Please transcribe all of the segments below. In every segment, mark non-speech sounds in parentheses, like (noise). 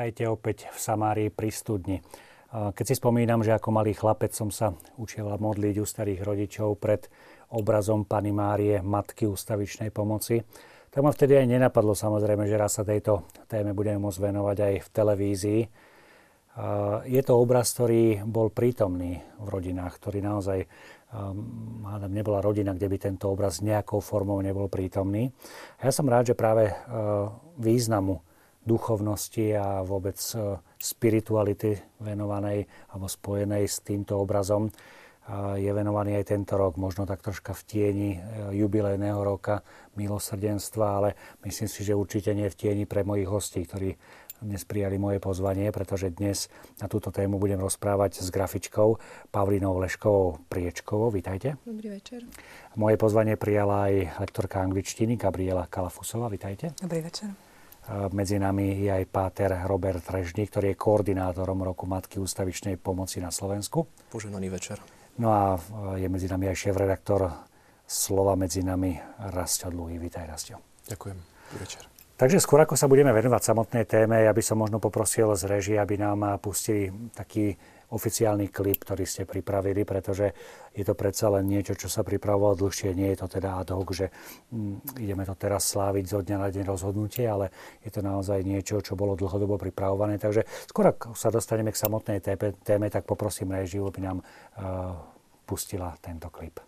Vítajte opäť v Samárii pri studni. Keď si spomínam, že ako malý chlapec som sa učila modliť u starých rodičov pred obrazom Pany Márie, matky ústavičnej pomoci, tak ma vtedy aj nenapadlo samozrejme, že raz sa tejto téme budeme môcť venovať aj v televízii. Je to obraz, ktorý bol prítomný v rodinách, ktorý naozaj hádam, nebola rodina, kde by tento obraz nejakou formou nebol prítomný. A ja som rád, že práve významu duchovnosti a vôbec e, spirituality venovanej alebo spojenej s týmto obrazom je venovaný aj tento rok, možno tak troška v tieni e, jubilejného roka milosrdenstva, ale myslím si, že určite nie v tieni pre mojich hostí, ktorí dnes prijali moje pozvanie, pretože dnes na túto tému budem rozprávať s grafičkou Pavlinou Leškovou Priečkovou. Vítajte. Dobrý večer. Moje pozvanie prijala aj lektorka angličtiny Gabriela Kalafusová. Vítajte. Dobrý večer. Medzi nami je aj páter Robert Režník, ktorý je koordinátorom roku Matky ústavičnej pomoci na Slovensku. Poženaný večer. No a je medzi nami aj šéf-redaktor Slova medzi nami Rastio Dluhý. Vítaj, Rastio. Ďakujem. Večer. Takže skôr ako sa budeme venovať samotnej téme, ja by som možno poprosil z režie, aby nám pustili taký oficiálny klip, ktorý ste pripravili, pretože je to predsa len niečo, čo sa pripravovalo dlhšie. Nie je to teda ad hoc, že mm, ideme to teraz sláviť zo dňa na deň rozhodnutie, ale je to naozaj niečo, čo bolo dlhodobo pripravované. Takže skôr ak sa dostaneme k samotnej téme, téme tak poprosím režiu, aby nám uh, pustila tento klip.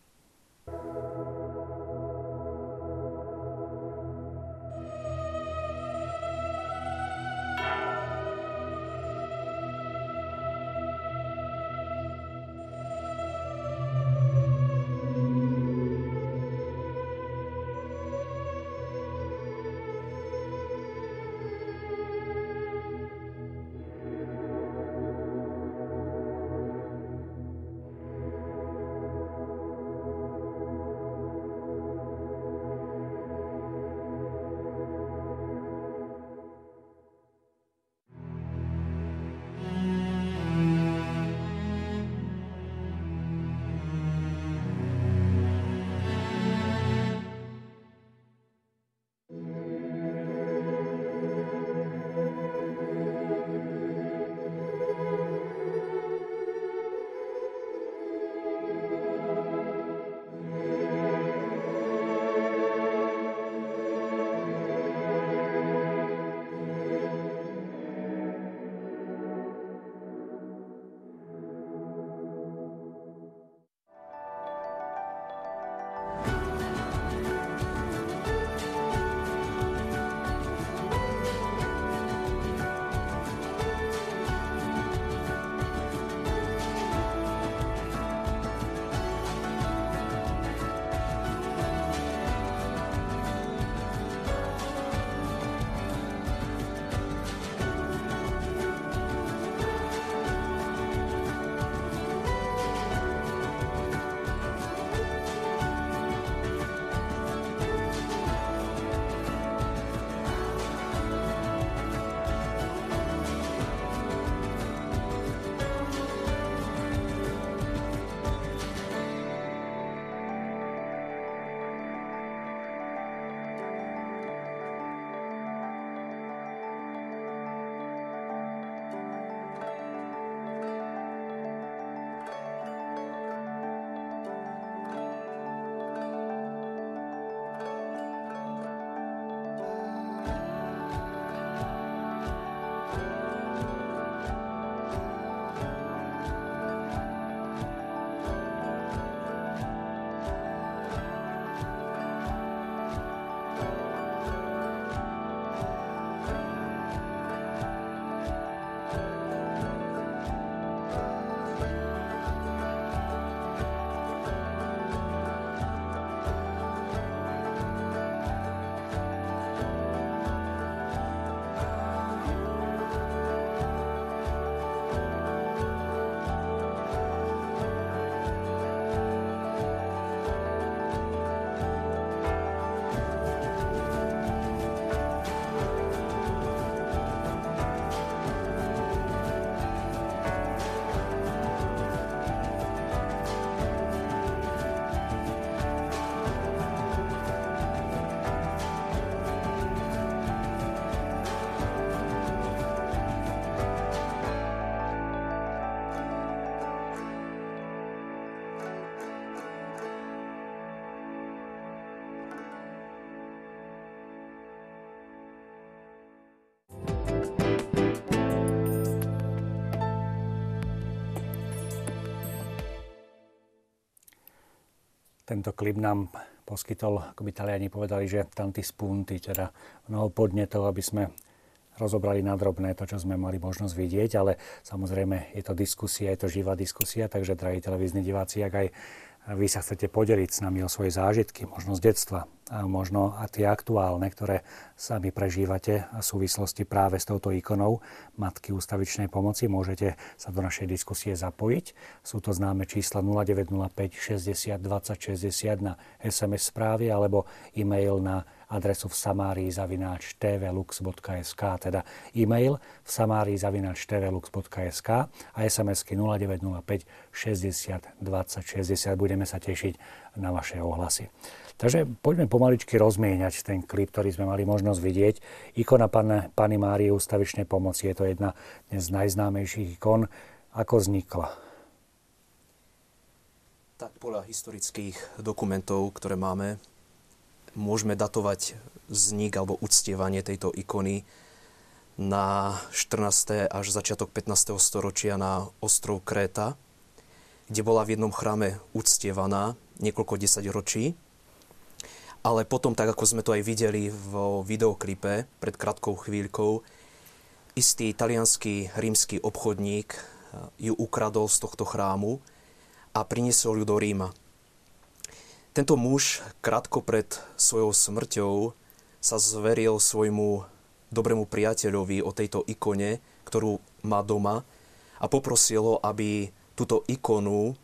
Tento klip nám poskytol, ako by Taliani povedali, že tanti spunti, teda mnoho podnetov, aby sme rozobrali na drobné to, čo sme mali možnosť vidieť, ale samozrejme je to diskusia, je to živá diskusia, takže drahí televízni diváci, ak aj vy sa chcete podeliť s nami o svoje zážitky, možno z detstva, a možno a tie aktuálne, ktoré sami prežívate v súvislosti práve s touto ikonou Matky ústavičnej pomoci, môžete sa do našej diskusie zapojiť. Sú to známe čísla 0905 60 20 60 na SMS správy alebo e-mail na adresu v samárii zavináč tvlux.sk, teda e-mail v samárii zavináč tvlux.sk a SMS-ky 0905 60 20 60. Budeme sa tešiť na vaše ohlasy. Takže poďme pomaličky rozmieňať ten klip, ktorý sme mali možnosť vidieť. Ikona Pane, Pany Márie ústavičnej pomoci je to jedna z najznámejších ikon. Ako vznikla? Tak podľa historických dokumentov, ktoré máme, môžeme datovať vznik alebo uctievanie tejto ikony na 14. až začiatok 15. storočia na ostrov Kréta, kde bola v jednom chráme uctievaná niekoľko desať ročí. Ale potom, tak ako sme to aj videli v videoklipe pred krátkou chvíľkou, istý talianský rímsky obchodník eh, ju ukradol z tohto chrámu a priniesol ju do Ríma. Tento muž krátko pred svojou smrťou sa zveril svojmu dobrému priateľovi o tejto ikone, ktorú má doma a poprosil ho, aby túto ikonu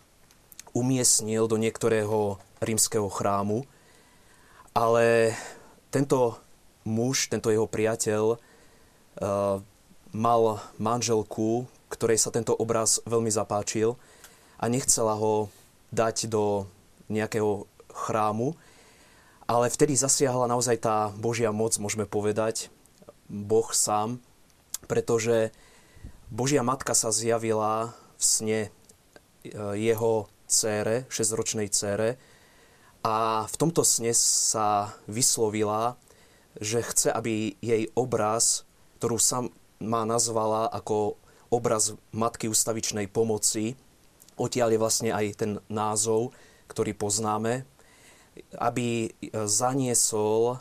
umiestnil do niektorého rímskeho chrámu. Ale tento muž, tento jeho priateľ, uh, mal manželku, ktorej sa tento obraz veľmi zapáčil a nechcela ho dať do nejakého chrámu, ale vtedy zasiahla naozaj tá Božia moc, môžeme povedať, Boh sám, pretože Božia matka sa zjavila v sne jeho cére, 6-ročnej cére. A v tomto sne sa vyslovila, že chce, aby jej obraz, ktorú sam má nazvala ako obraz Matky ústavičnej pomoci, odtiaľ je vlastne aj ten názov, ktorý poznáme, aby e, zaniesol e,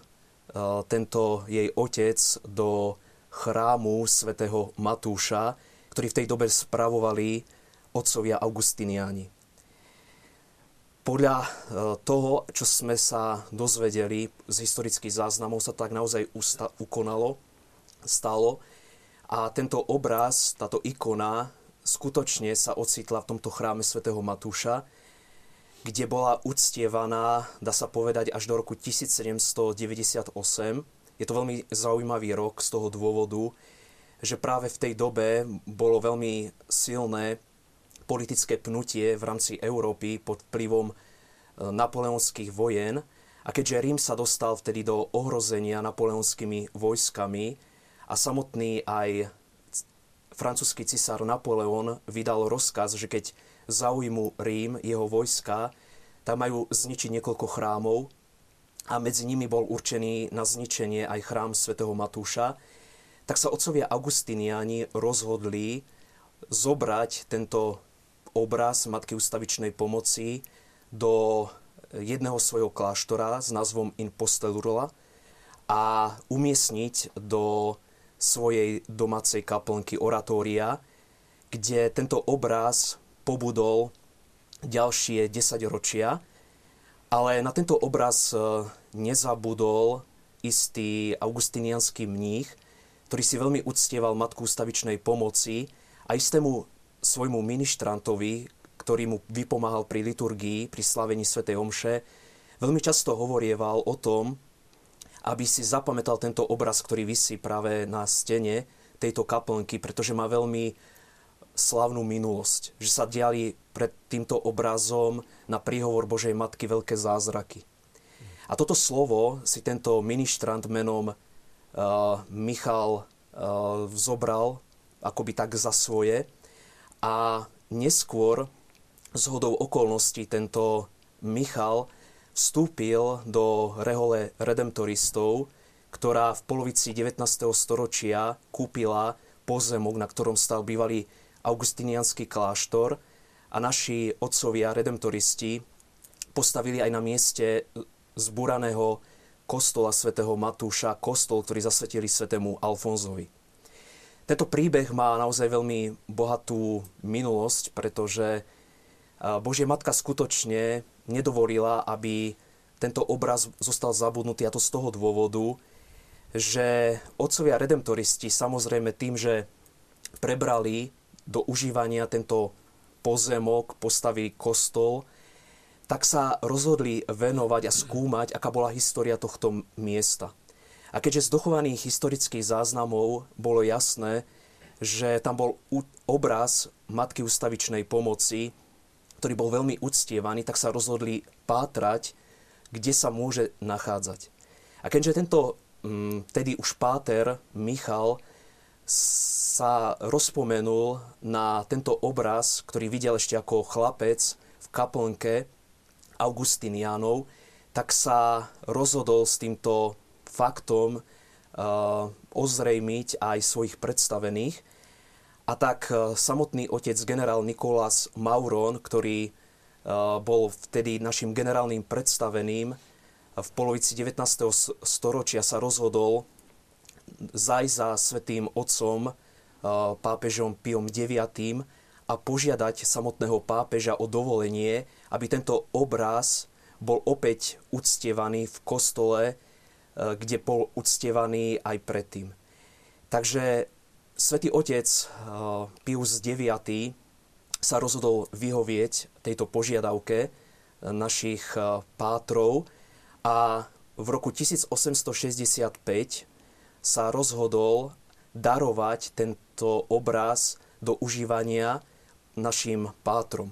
tento jej otec do chrámu svätého Matúša, ktorý v tej dobe spravovali otcovia Augustiniani. Podľa e, toho, čo sme sa dozvedeli z historických záznamov, sa tak naozaj usta- ukonalo, stalo. A tento obraz, táto ikona, skutočne sa ocitla v tomto chráme svätého Matúša, kde bola uctievaná, dá sa povedať, až do roku 1798. Je to veľmi zaujímavý rok z toho dôvodu, že práve v tej dobe bolo veľmi silné politické pnutie v rámci Európy pod vplyvom e, napoleonských vojen. A keďže Rím sa dostal vtedy do ohrozenia napoleonskými vojskami a samotný aj francúzsky cisár Napoleon vydal rozkaz, že keď zaujmu Rím, jeho vojska, tam majú zničiť niekoľko chrámov a medzi nimi bol určený na zničenie aj chrám svätého Matúša, tak sa otcovia Augustiniani rozhodli zobrať tento obraz Matky ústavičnej pomoci do jedného svojho kláštora s názvom In Postelurla a umiestniť do svojej domácej kaplnky oratória, kde tento obraz pobudol ďalšie 10 ročia, ale na tento obraz e, nezabudol istý augustinianský mních, ktorý si veľmi uctieval Matku stavičnej pomoci a istému svojmu ministrantovi, ktorý mu vypomáhal pri liturgii, pri slavení Sv. Omše, veľmi často hovorieval o tom, aby si zapamätal tento obraz, ktorý vysí práve na stene tejto kaplnky, pretože má veľmi slavnú minulosť, že sa diali pred týmto obrazom na príhovor Božej Matky veľké zázraky. A toto slovo si tento ministrant menom uh, Michal uh, vzobral akoby tak za svoje a neskôr z hodou okolností tento Michal vstúpil do rehole redemptoristov, ktorá v polovici 19. storočia kúpila pozemok, na ktorom stal bývalý augustinianský kláštor a naši otcovia redemptoristi postavili aj na mieste zburaného kostola svätého Matúša, kostol, ktorý zasvetili svätému Alfonzovi. Tento príbeh má naozaj veľmi bohatú minulosť, pretože Božia Matka skutočne nedovolila, aby tento obraz zostal zabudnutý a to z toho dôvodu, že otcovia redemptoristi samozrejme tým, že prebrali do užívania tento pozemok, postavili kostol, tak sa rozhodli venovať a skúmať, aká bola história tohto miesta. A keďže z dochovaných historických záznamov bolo jasné, že tam bol obraz Matky ustavičnej pomoci, ktorý bol veľmi uctievaný, tak sa rozhodli pátrať, kde sa môže nachádzať. A keďže tento mm, tedy už páter Michal sa rozpomenul na tento obraz, ktorý videl ešte ako chlapec v kaplnke, Augustinianov, tak sa rozhodol s týmto faktom uh, ozrejmiť aj svojich predstavených. A tak uh, samotný otec generál Nikolás Mauron, ktorý uh, bol vtedy našim generálnym predstaveným, v polovici 19. storočia sa rozhodol zajsť za svetým otcom pápežom Piom IX a požiadať samotného pápeža o dovolenie, aby tento obraz bol opäť uctievaný v kostole, kde bol uctievaný aj predtým. Takže svätý otec e, Pius IX sa rozhodol vyhovieť tejto požiadavke e, našich pátrov a v roku 1865 sa rozhodol darovať tento obraz do užívania našim pátrom.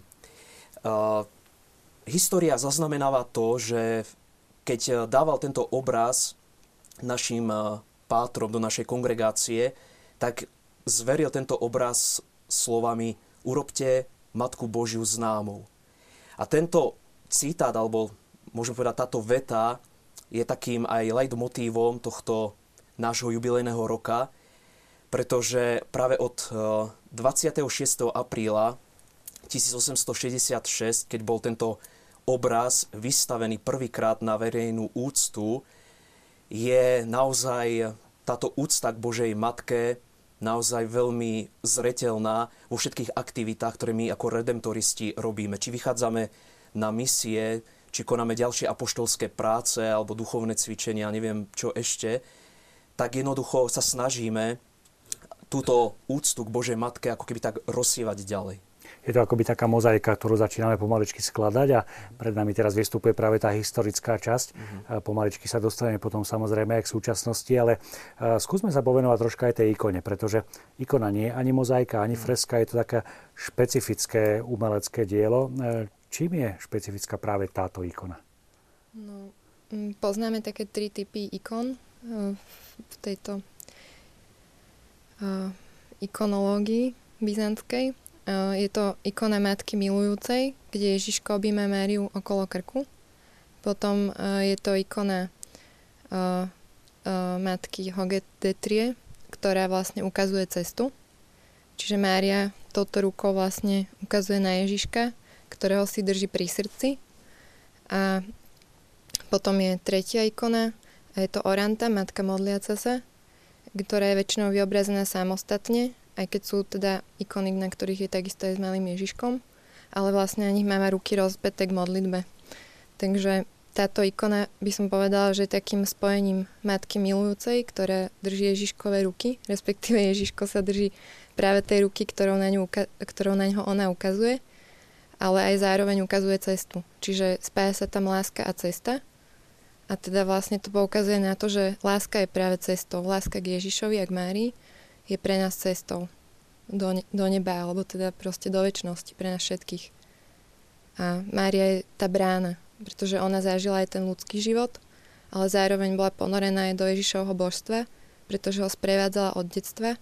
História zaznamenáva to, že keď dával tento obraz našim pátrom do našej kongregácie, tak zveril tento obraz slovami urobte Matku Božiu známou. A tento citát, alebo môžem povedať táto veta, je takým aj leitmotívom tohto nášho jubilejného roka, pretože práve od 26. apríla 1866, keď bol tento obraz vystavený prvýkrát na verejnú úctu, je naozaj táto úcta k Božej Matke naozaj veľmi zretelná vo všetkých aktivitách, ktoré my ako redemptoristi robíme. Či vychádzame na misie, či konáme ďalšie apoštolské práce alebo duchovné cvičenia, neviem čo ešte, tak jednoducho sa snažíme túto úctu k Božej Matke ako keby tak rozsievať ďalej. Je to akoby taká mozaika, ktorú začíname pomaličky skladať a pred nami teraz vystupuje práve tá historická časť. Mm-hmm. Pomaličky sa dostaneme potom samozrejme aj k súčasnosti, ale skúsme sa povenovať troška aj tej ikone, pretože ikona nie je ani mozaika, ani mhm. freska, je to také špecifické umelecké dielo. E, čím je špecifická práve táto ikona? No, poznáme také tri typy ikon e, v tejto uh, ikonológii byzantskej. Uh, je to ikona Matky milujúcej, kde Ježiško obíme Máriu okolo krku. Potom uh, je to ikona uh, Matky Hogetetrie, ktorá vlastne ukazuje cestu. Čiže Mária touto rukou vlastne ukazuje na Ježiška, ktorého si drží pri srdci. A potom je tretia ikona, je to Oranta, Matka modliaca sa, ktorá je väčšinou vyobrazená samostatne, aj keď sú teda ikony, na ktorých je takisto aj s malým Ježiškom, ale vlastne na nich máme ruky rozbeté k modlitbe. Takže táto ikona by som povedala, že takým spojením matky milujúcej, ktorá drží Ježiškové ruky, respektíve Ježiško sa drží práve tej ruky, ktorou na, ňu, ktorou na ňo ona ukazuje, ale aj zároveň ukazuje cestu. Čiže spája sa tam láska a cesta a teda vlastne to poukazuje na to, že láska je práve cestou. Láska k Ježišovi a k Márii je pre nás cestou do, ne- do neba, alebo teda proste do väčšnosti pre nás všetkých. A Mária je tá brána, pretože ona zažila aj ten ľudský život, ale zároveň bola ponorená aj do Ježišovho božstva, pretože ho sprevádzala od detstva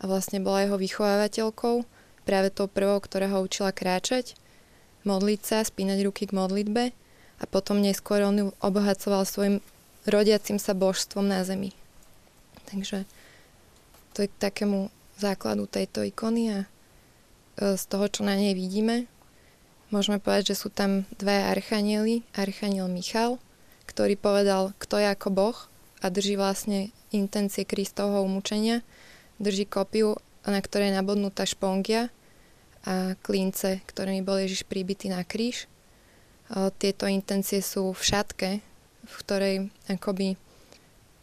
a vlastne bola jeho vychovávateľkou, práve tou prvou, ktorá ho učila kráčať, modliť sa, spínať ruky k modlitbe a potom neskôr on ju obohacoval svojim rodiacim sa božstvom na zemi. Takže to je k takému základu tejto ikony a e, z toho, čo na nej vidíme, Môžeme povedať, že sú tam dve archanieli. Archaniel Michal, ktorý povedal, kto je ako Boh a drží vlastne intencie Kristovho umúčenia. Drží kopiu, na ktorej je nabodnutá špongia a klince, ktorými bol Ježiš príbytý na kríž. Tieto intencie sú v šatke, v ktorej akoby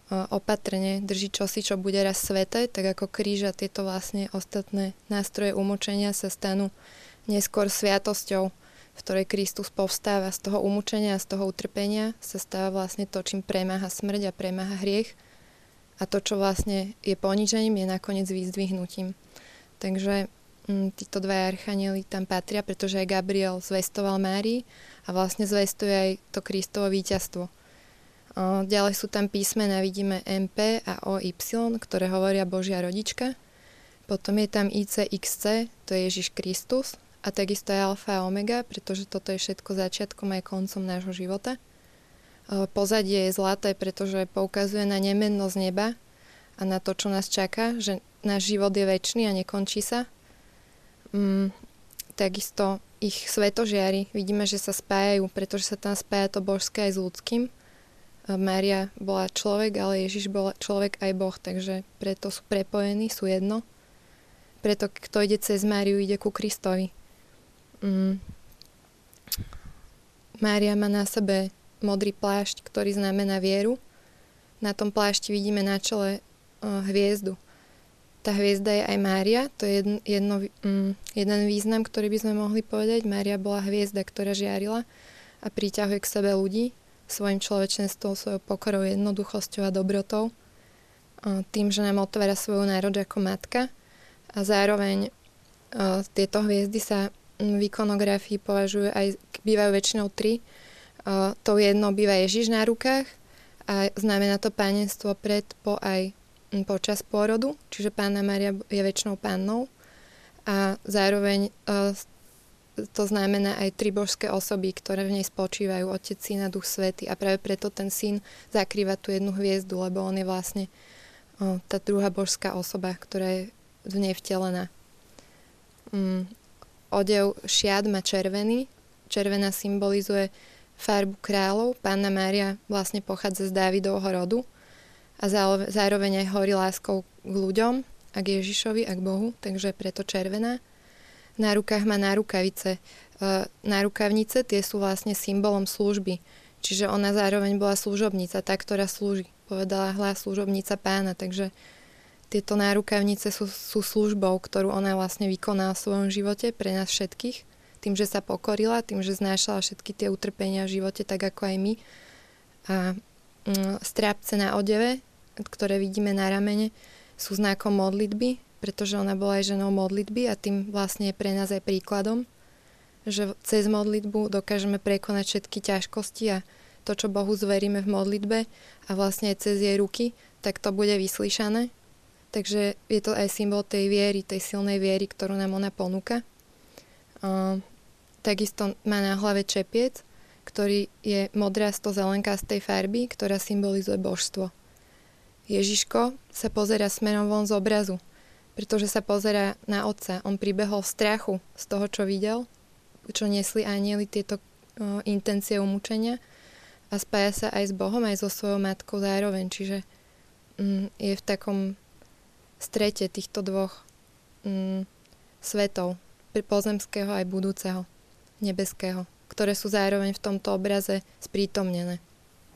opatrne drží čosi, čo bude raz sveté, tak ako kríž a tieto vlastne ostatné nástroje umočenia sa stanú neskôr sviatosťou, v ktorej Kristus povstáva z toho umúčenia a z toho utrpenia sa stáva vlastne to, čím premáha smrť a premáha hriech a to, čo vlastne je ponižením, je nakoniec vyzdvihnutím. Takže mm, títo dva archanieli tam patria, pretože aj Gabriel zvestoval Márii a vlastne zvestuje aj to Kristovo víťazstvo. Ďalej sú tam písmena, vidíme MP a OY, ktoré hovoria Božia rodička. Potom je tam ICXC, to je Ježiš Kristus. A takisto je alfa a omega, pretože toto je všetko začiatkom aj koncom nášho života. Pozadie je zlaté, pretože poukazuje na nemennosť neba a na to, čo nás čaká, že náš život je väčší a nekončí sa. Mm, takisto ich svetožiari, vidíme, že sa spájajú, pretože sa tam spája to božské aj s ľudským Mária bola človek, ale Ježiš bol človek aj Boh, takže preto sú prepojení, sú jedno. Preto kto ide cez Máriu, ide ku Kristovi. Mm. Mária má na sebe modrý plášť, ktorý znamená vieru. Na tom plášti vidíme na čele uh, hviezdu. Tá hviezda je aj Mária, to je jedno, jedno, um, jeden význam, ktorý by sme mohli povedať. Mária bola hviezda, ktorá žiarila a priťahuje k sebe ľudí, svojim človečenstvom, svojou pokorou, jednoduchosťou a dobrotou, tým, že nám otvára svoju národ ako matka a zároveň tieto hviezdy sa v ikonografii považujú aj, bývajú väčšinou tri. To jedno býva Ježiš na rukách a znamená to pánenstvo pred, po aj počas pôrodu, čiže pána Maria je väčšinou pánnou a zároveň to znamená aj tri božské osoby, ktoré v nej spočívajú, Otec, Syn a Duch Svety. A práve preto ten syn zakrýva tú jednu hviezdu, lebo on je vlastne o, tá druhá božská osoba, ktorá je v nej vtelená. Mm, odev šiat má červený. Červená symbolizuje farbu kráľov. Pána Mária vlastne pochádza z Dávidovho rodu a zároveň aj horí láskou k ľuďom a k Ježišovi a k Bohu, takže preto červená. Na rukách má nárukavice. E, nárukavnice tie sú vlastne symbolom služby. Čiže ona zároveň bola služobnica, tá, ktorá slúži. Povedala hlas služobnica pána, takže tieto nárukavnice sú, sú službou, ktorú ona vlastne vykonala v svojom živote pre nás všetkých. Tým, že sa pokorila, tým, že znášala všetky tie utrpenia v živote, tak ako aj my. A mm, strápce na odeve, ktoré vidíme na ramene, sú znakom modlitby, pretože ona bola aj ženou modlitby a tým vlastne je pre nás aj príkladom, že cez modlitbu dokážeme prekonať všetky ťažkosti a to, čo Bohu zveríme v modlitbe a vlastne aj cez jej ruky, tak to bude vyslyšané. Takže je to aj symbol tej viery, tej silnej viery, ktorú nám ona ponúka. Uh, takisto má na hlave čepiec, ktorý je modrasto zelenkastej farby, ktorá symbolizuje božstvo. Ježiško sa pozera smerom von z obrazu, pretože sa pozera na otca. On pribehol strachu z toho, čo videl, čo nesli anieli tieto o, intencie umúčenia a spája sa aj s Bohom, aj so svojou matkou zároveň. Čiže mm, je v takom strete týchto dvoch mm, svetov, pozemského aj budúceho, nebeského, ktoré sú zároveň v tomto obraze sprítomnené.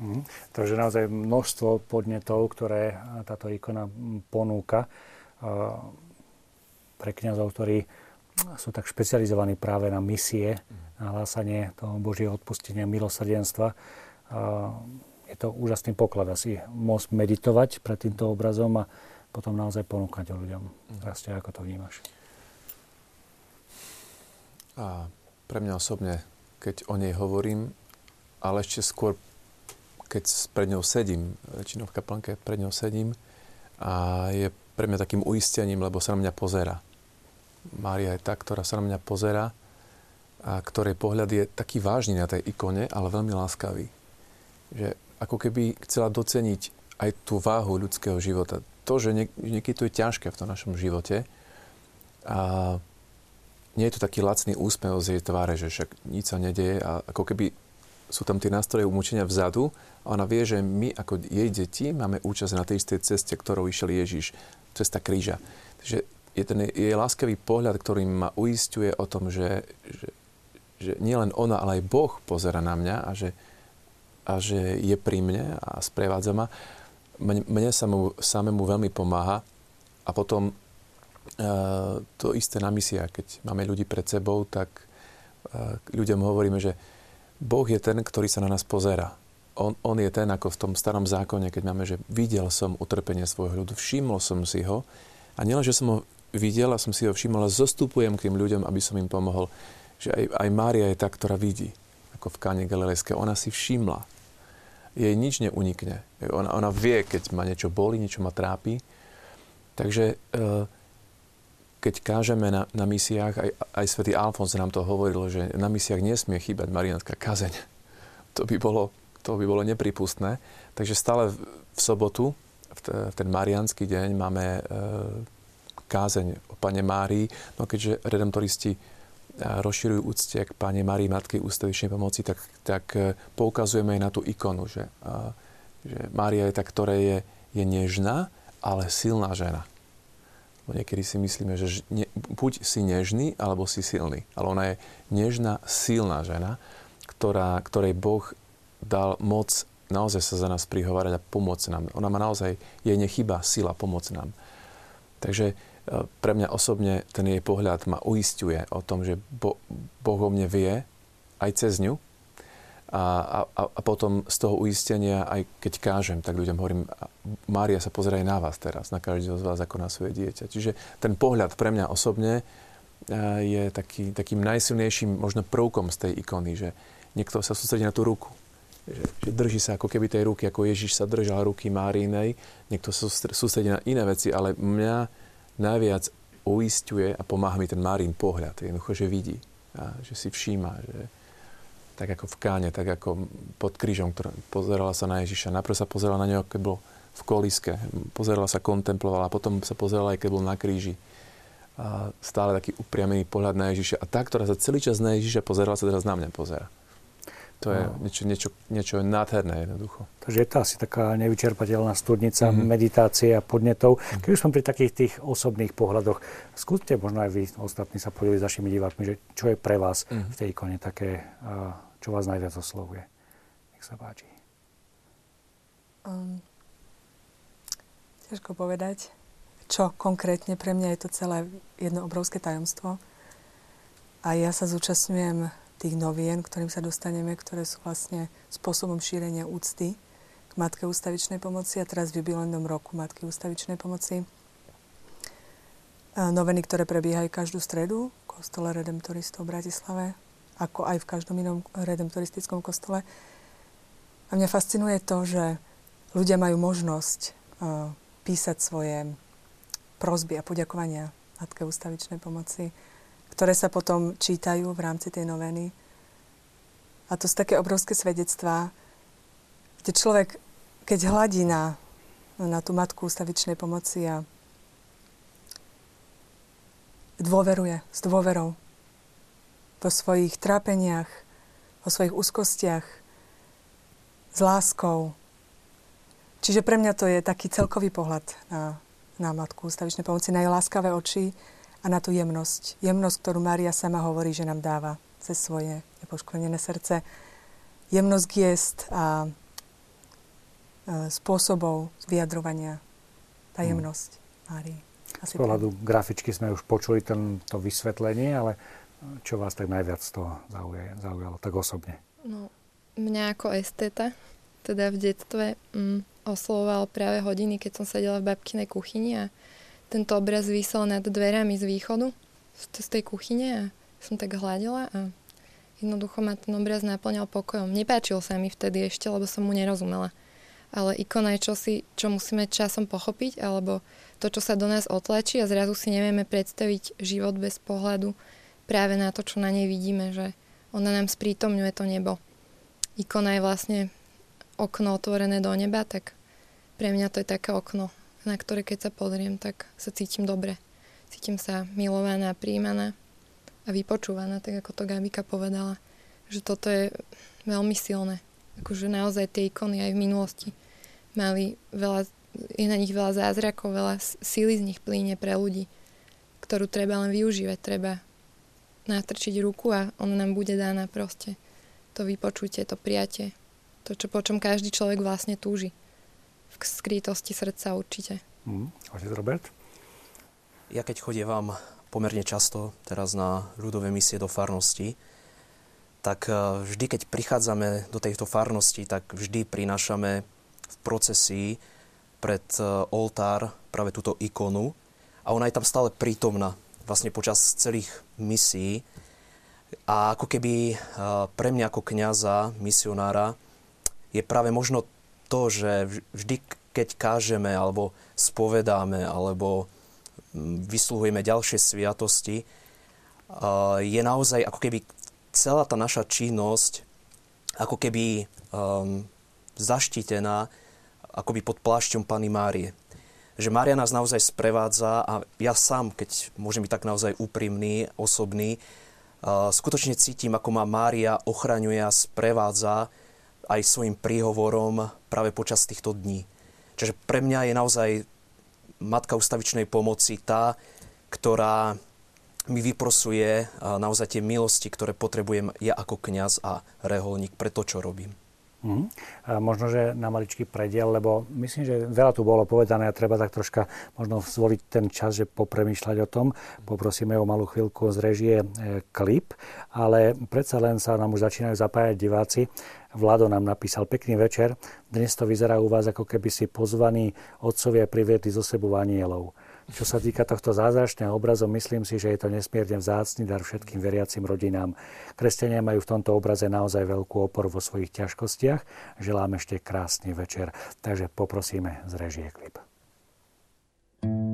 Mm, takže naozaj množstvo podnetov, ktoré táto ikona ponúka pre kňazov, ktorí sú tak špecializovaní práve na misie, na hlásanie toho Božieho odpustenia, milosrdenstva. Je to úžasný poklad asi môcť meditovať pred týmto obrazom a potom naozaj ponúkať ľuďom. Rastia, ako to vnímaš? A pre mňa osobne, keď o nej hovorím, ale ešte skôr, keď pred ňou sedím, väčšinou v kaplnke pred ňou sedím a je pre mňa takým uistením, lebo sa na mňa pozera. Mária je tá, ktorá sa na mňa pozera a ktorej pohľad je taký vážny na tej ikone, ale veľmi láskavý. Že ako keby chcela doceniť aj tú váhu ľudského života. To, že niek- niekedy to je ťažké v tom našom živote a nie je to taký lacný úsmev z jej tváre, že však nič sa nedeje a ako keby sú tam tie nástroje umúčenia vzadu a ona vie, že my ako jej deti máme účasť na tej istej ceste, ktorou išiel Ježiš, cesta kríža. Takže je ten jej láskavý pohľad, ktorý ma uistuje o tom, že, že, že nielen ona, ale aj Boh pozera na mňa a že, a že je pri mne a sprevádza ma. Mne, mne samu, samému veľmi pomáha a potom uh, to isté na misiách. Keď máme ľudí pred sebou, tak uh, ľuďom hovoríme, že Boh je ten, ktorý sa na nás pozera. On, on je ten, ako v tom starom zákone, keď máme, že videl som utrpenie svojho ľudu, všimol som si ho. A nielen, že som ho videl a som si ho všimol, ale zostupujem k tým ľuďom, aby som im pomohol. Že aj, aj Mária je tá, ktorá vidí, ako v Káne Galilejské. Ona si všimla. Jej nič neunikne. Ona, ona vie, keď ma niečo boli, niečo ma trápi. Takže e, keď kážeme na, na misiách, aj, aj svätý Alfons nám to hovoril, že na misiách nesmie chýbať marianská kazeň. To by bolo, to by bolo nepripustné. Takže stále v, sobotu, v, te, v ten marianský deň, máme e, kázeň o Pane Márii. No keďže redemptoristi e, rozširujú úctie k Pane Márii Matky ústavičnej pomoci, tak, tak e, poukazujeme aj na tú ikonu, že, že Mária je tá, ktorá je, je nežná, ale silná žena. Bo niekedy si myslíme, že ne, buď si nežný, alebo si silný. Ale ona je nežná, silná žena, ktorá, ktorej Boh dal moc naozaj sa za nás prihovárať a pomôcť nám. Ona má naozaj, jej nechyba sila pomôcť nám. Takže e, pre mňa osobne ten jej pohľad ma uistuje o tom, že Boh o mne vie aj cez ňu, a, a, a potom z toho uistenia, aj keď kážem, tak ľuďom hovorím, Mária sa pozerá aj na vás teraz, na každého z vás ako na svoje dieťa. Čiže ten pohľad pre mňa osobne je taký, takým najsilnejším možno prvkom z tej ikony, že niekto sa sústredí na tú ruku. Že, že drží sa ako keby tej ruky, ako Ježiš sa držal ruky Márinej. Niekto sústredí na iné veci, ale mňa najviac uistuje a pomáha mi ten Márin pohľad. Jednoducho, že vidí. A že si všíma, že, tak ako v káne, tak ako pod krížom, ktorá pozerala sa na Ježiša. Najprv sa pozerala na neho, keď bol v koliske. Pozerala sa, kontemplovala, potom sa pozerala aj keď bol na kríži. A stále taký upriamený pohľad na Ježiša. A tá, ktorá sa celý čas na Ježiša pozerala, sa teraz na mňa pozera. To je no. niečo, niečo, niečo nádherné jednoducho. Takže je to asi taká nevyčerpateľná studnica mm-hmm. meditácie a podnetov. Mm-hmm. Keď už sme pri takých tých osobných pohľadoch, skúste možno aj vy ostatní sa podeliť s našimi divákmi, že čo je pre vás mm-hmm. v tej ikone také čo vás najviac oslovuje? Nech sa páči. Um, ťažko povedať, čo konkrétne. Pre mňa je to celé jedno obrovské tajomstvo. A ja sa zúčastňujem tých novien, ktorým sa dostaneme, ktoré sú vlastne spôsobom šírenia úcty k Matke ústavičnej pomoci a teraz v jubilejnom roku Matky ústavičnej pomoci. Noveny, ktoré prebiehajú každú stredu v kostole Redemptoristov v Bratislave ako aj v každom inom redemptoristickom kostole. A mňa fascinuje to, že ľudia majú možnosť uh, písať svoje prosby a poďakovania Matke ústavičnej pomoci, ktoré sa potom čítajú v rámci tej noveny. A to sú také obrovské svedectvá, kde človek, keď hladí na, na tú Matku ústavičnej pomoci a dôveruje, s dôverou, vo svojich trápeniach, vo svojich úzkostiach, s láskou. Čiže pre mňa to je taký celkový pohľad na, na Matku ústavičnej pomoci, na jej láskavé oči a na tú jemnosť. Jemnosť, ktorú Mária sama hovorí, že nám dáva cez svoje nepoškvrnené srdce. Jemnosť giest a e, spôsobov vyjadrovania. Tá hmm. jemnosť hmm. Márii. Z pohľadu grafičky sme už počuli to vysvetlenie, ale čo vás tak najviac z toho zaujalo, zaujalo tak osobne? No, mňa ako esteta, teda v detstve, mm, oslovoval práve hodiny, keď som sedela v babkinej kuchyni a tento obraz vysel nad dverami z východu, z tej kuchyne a som tak hľadila a jednoducho ma ten obraz naplňal pokojom. Nepáčil sa mi vtedy ešte, lebo som mu nerozumela. Ale ikona je čosi, čo musíme časom pochopiť, alebo to, čo sa do nás otlačí a zrazu si nevieme predstaviť život bez pohľadu práve na to, čo na nej vidíme, že ona nám sprítomňuje to nebo. Ikona je vlastne okno otvorené do neba, tak pre mňa to je také okno, na ktoré keď sa pozriem, tak sa cítim dobre. Cítim sa milovaná, príjmaná a vypočúvaná, tak ako to Gabika povedala. Že toto je veľmi silné. Akože naozaj tie ikony aj v minulosti mali veľa, je na nich veľa zázrakov, veľa síly z nich plíne pre ľudí, ktorú treba len využívať. Treba natrčiť ruku a ona nám bude dána proste. To vypočutie, to prijatie. To, čo, po čom každý človek vlastne túži. V skrytosti srdca určite. Mm, Robert? Ja keď chodievam pomerne často teraz na ľudové misie do farnosti, tak e, vždy, keď prichádzame do tejto farnosti, tak vždy prinášame v procesii pred e, oltár práve túto ikonu a ona je tam stále prítomná vlastne počas celých misií. A ako keby e, pre mňa ako kňaza, misionára, je práve možno to, že vždy, keď kážeme, alebo spovedáme, alebo vysluhujeme ďalšie sviatosti, je naozaj ako keby celá tá naša činnosť ako keby um, zaštítená akoby pod plášťom Pany Márie. Že Mária nás naozaj sprevádza a ja sám, keď môžem byť tak naozaj úprimný, osobný, uh, skutočne cítim, ako ma Mária ochraňuje a sprevádza aj svojim príhovorom práve počas týchto dní. Čiže pre mňa je naozaj matka ustavičnej pomoci tá, ktorá mi vyprosuje naozaj tie milosti, ktoré potrebujem ja ako kňaz a reholník pre to, čo robím. Mm. A možno, že na maličký prediel, lebo myslím, že veľa tu bolo povedané a treba tak troška možno zvoliť ten čas, že popremýšľať o tom. Poprosíme o malú chvíľku z režie e, klip, ale predsa len sa nám už začínajú zapájať diváci. Vlado nám napísal pekný večer. Dnes to vyzerá u vás, ako keby si pozvaní otcovia priviedli zo sebou anielov. Čo sa týka tohto zázračného obrazu, myslím si, že je to nesmierne vzácný dar všetkým veriacim rodinám. Kresťania majú v tomto obraze naozaj veľkú oporu vo svojich ťažkostiach. Želám ešte krásny večer, takže poprosíme z režie klip. thank you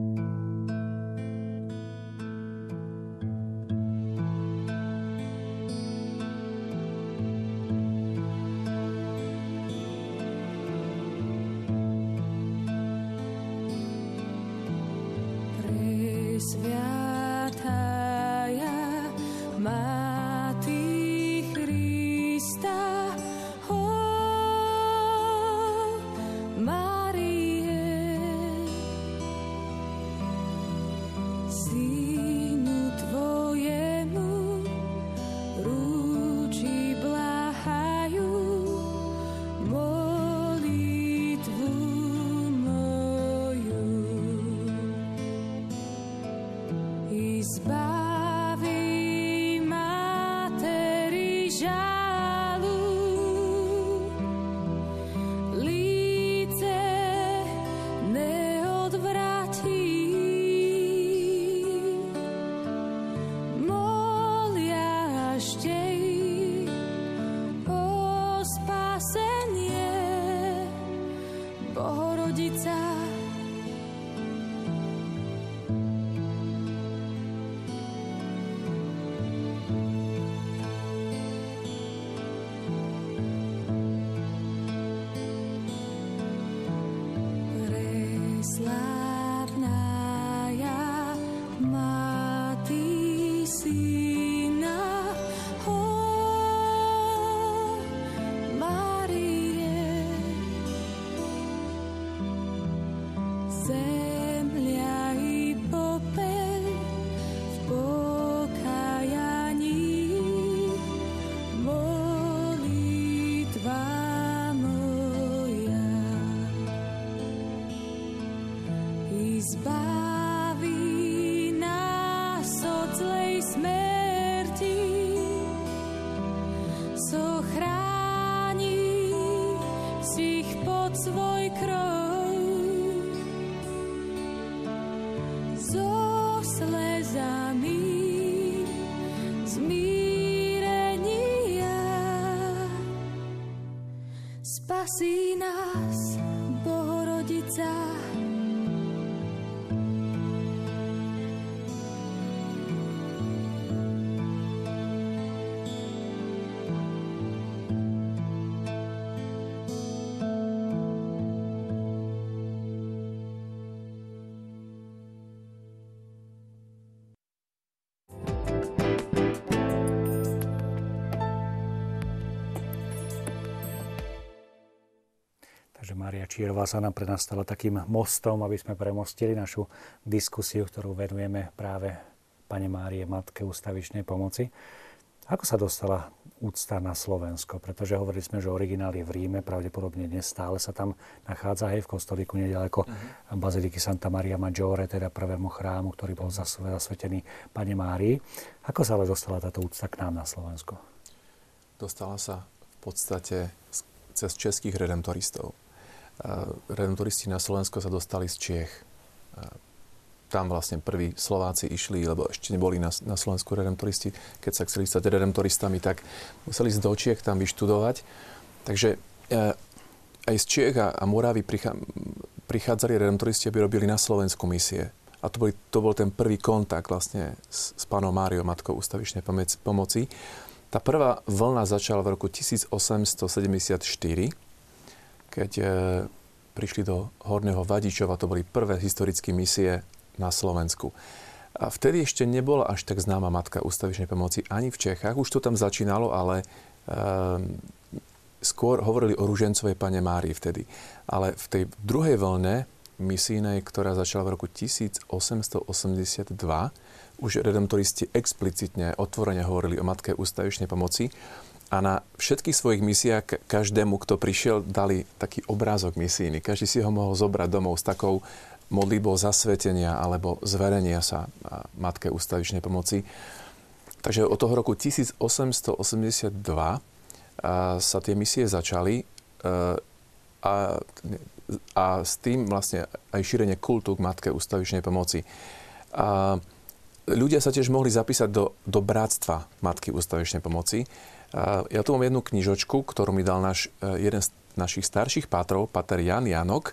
see Mária Čírová sa nám pre nás stala takým mostom, aby sme premostili našu diskusiu, ktorú venujeme práve Pane Márie, Matke ústavičnej pomoci. Ako sa dostala úcta na Slovensko? Pretože hovorili sme, že originál je v Ríme, pravdepodobne dnes stále sa tam nachádza aj v kostolíku nedaleko uh-huh. Baziliky Santa Maria Maggiore, teda prvému chrámu, ktorý bol zasvetený Pane Márii. Ako sa ale dostala táto úcta k nám na Slovensko? Dostala sa v podstate cez českých redemptoristov redemptoristi na Slovensko sa dostali z Čiech. Tam vlastne prví Slováci išli, lebo ešte neboli na, na Slovensku redemptoristi. Keď sa chceli stať redemptoristami, tak museli ísť do Čiech tam vyštudovať. Takže e, aj z Čiech a, a Moravy prichá, prichádzali redemptoristi, aby robili na Slovensku misie. A to, boli, to bol ten prvý kontakt vlastne s, s pánom Máriou, matkou ústavičnej pomoci. Tá prvá vlna začala v roku 1874 keď e, prišli do Horného Vadičova, to boli prvé historické misie na Slovensku. A vtedy ešte nebola až tak známa matka ústavičnej pomoci ani v Čechách. Už to tam začínalo, ale e, skôr hovorili o Ružencovej pane Márii vtedy. Ale v tej druhej vlne misijnej, ktorá začala v roku 1882, už redemptoristi explicitne, otvorene hovorili o matke ústavičnej pomoci a na všetkých svojich misiách každému, kto prišiel, dali taký obrázok misijný. Každý si ho mohol zobrať domov s takou modlitbou zasvetenia alebo zverenia sa Matke ústavičnej pomoci. Takže od toho roku 1882 sa tie misie začali a, a s tým vlastne aj šírenie kultu k Matke ústavičnej pomoci. A ľudia sa tiež mohli zapísať do, do bratstva Matky ústavičnej pomoci. Ja tu mám jednu knižočku, ktorú mi dal náš, e, jeden z našich starších pátrov, pater Jan Janok.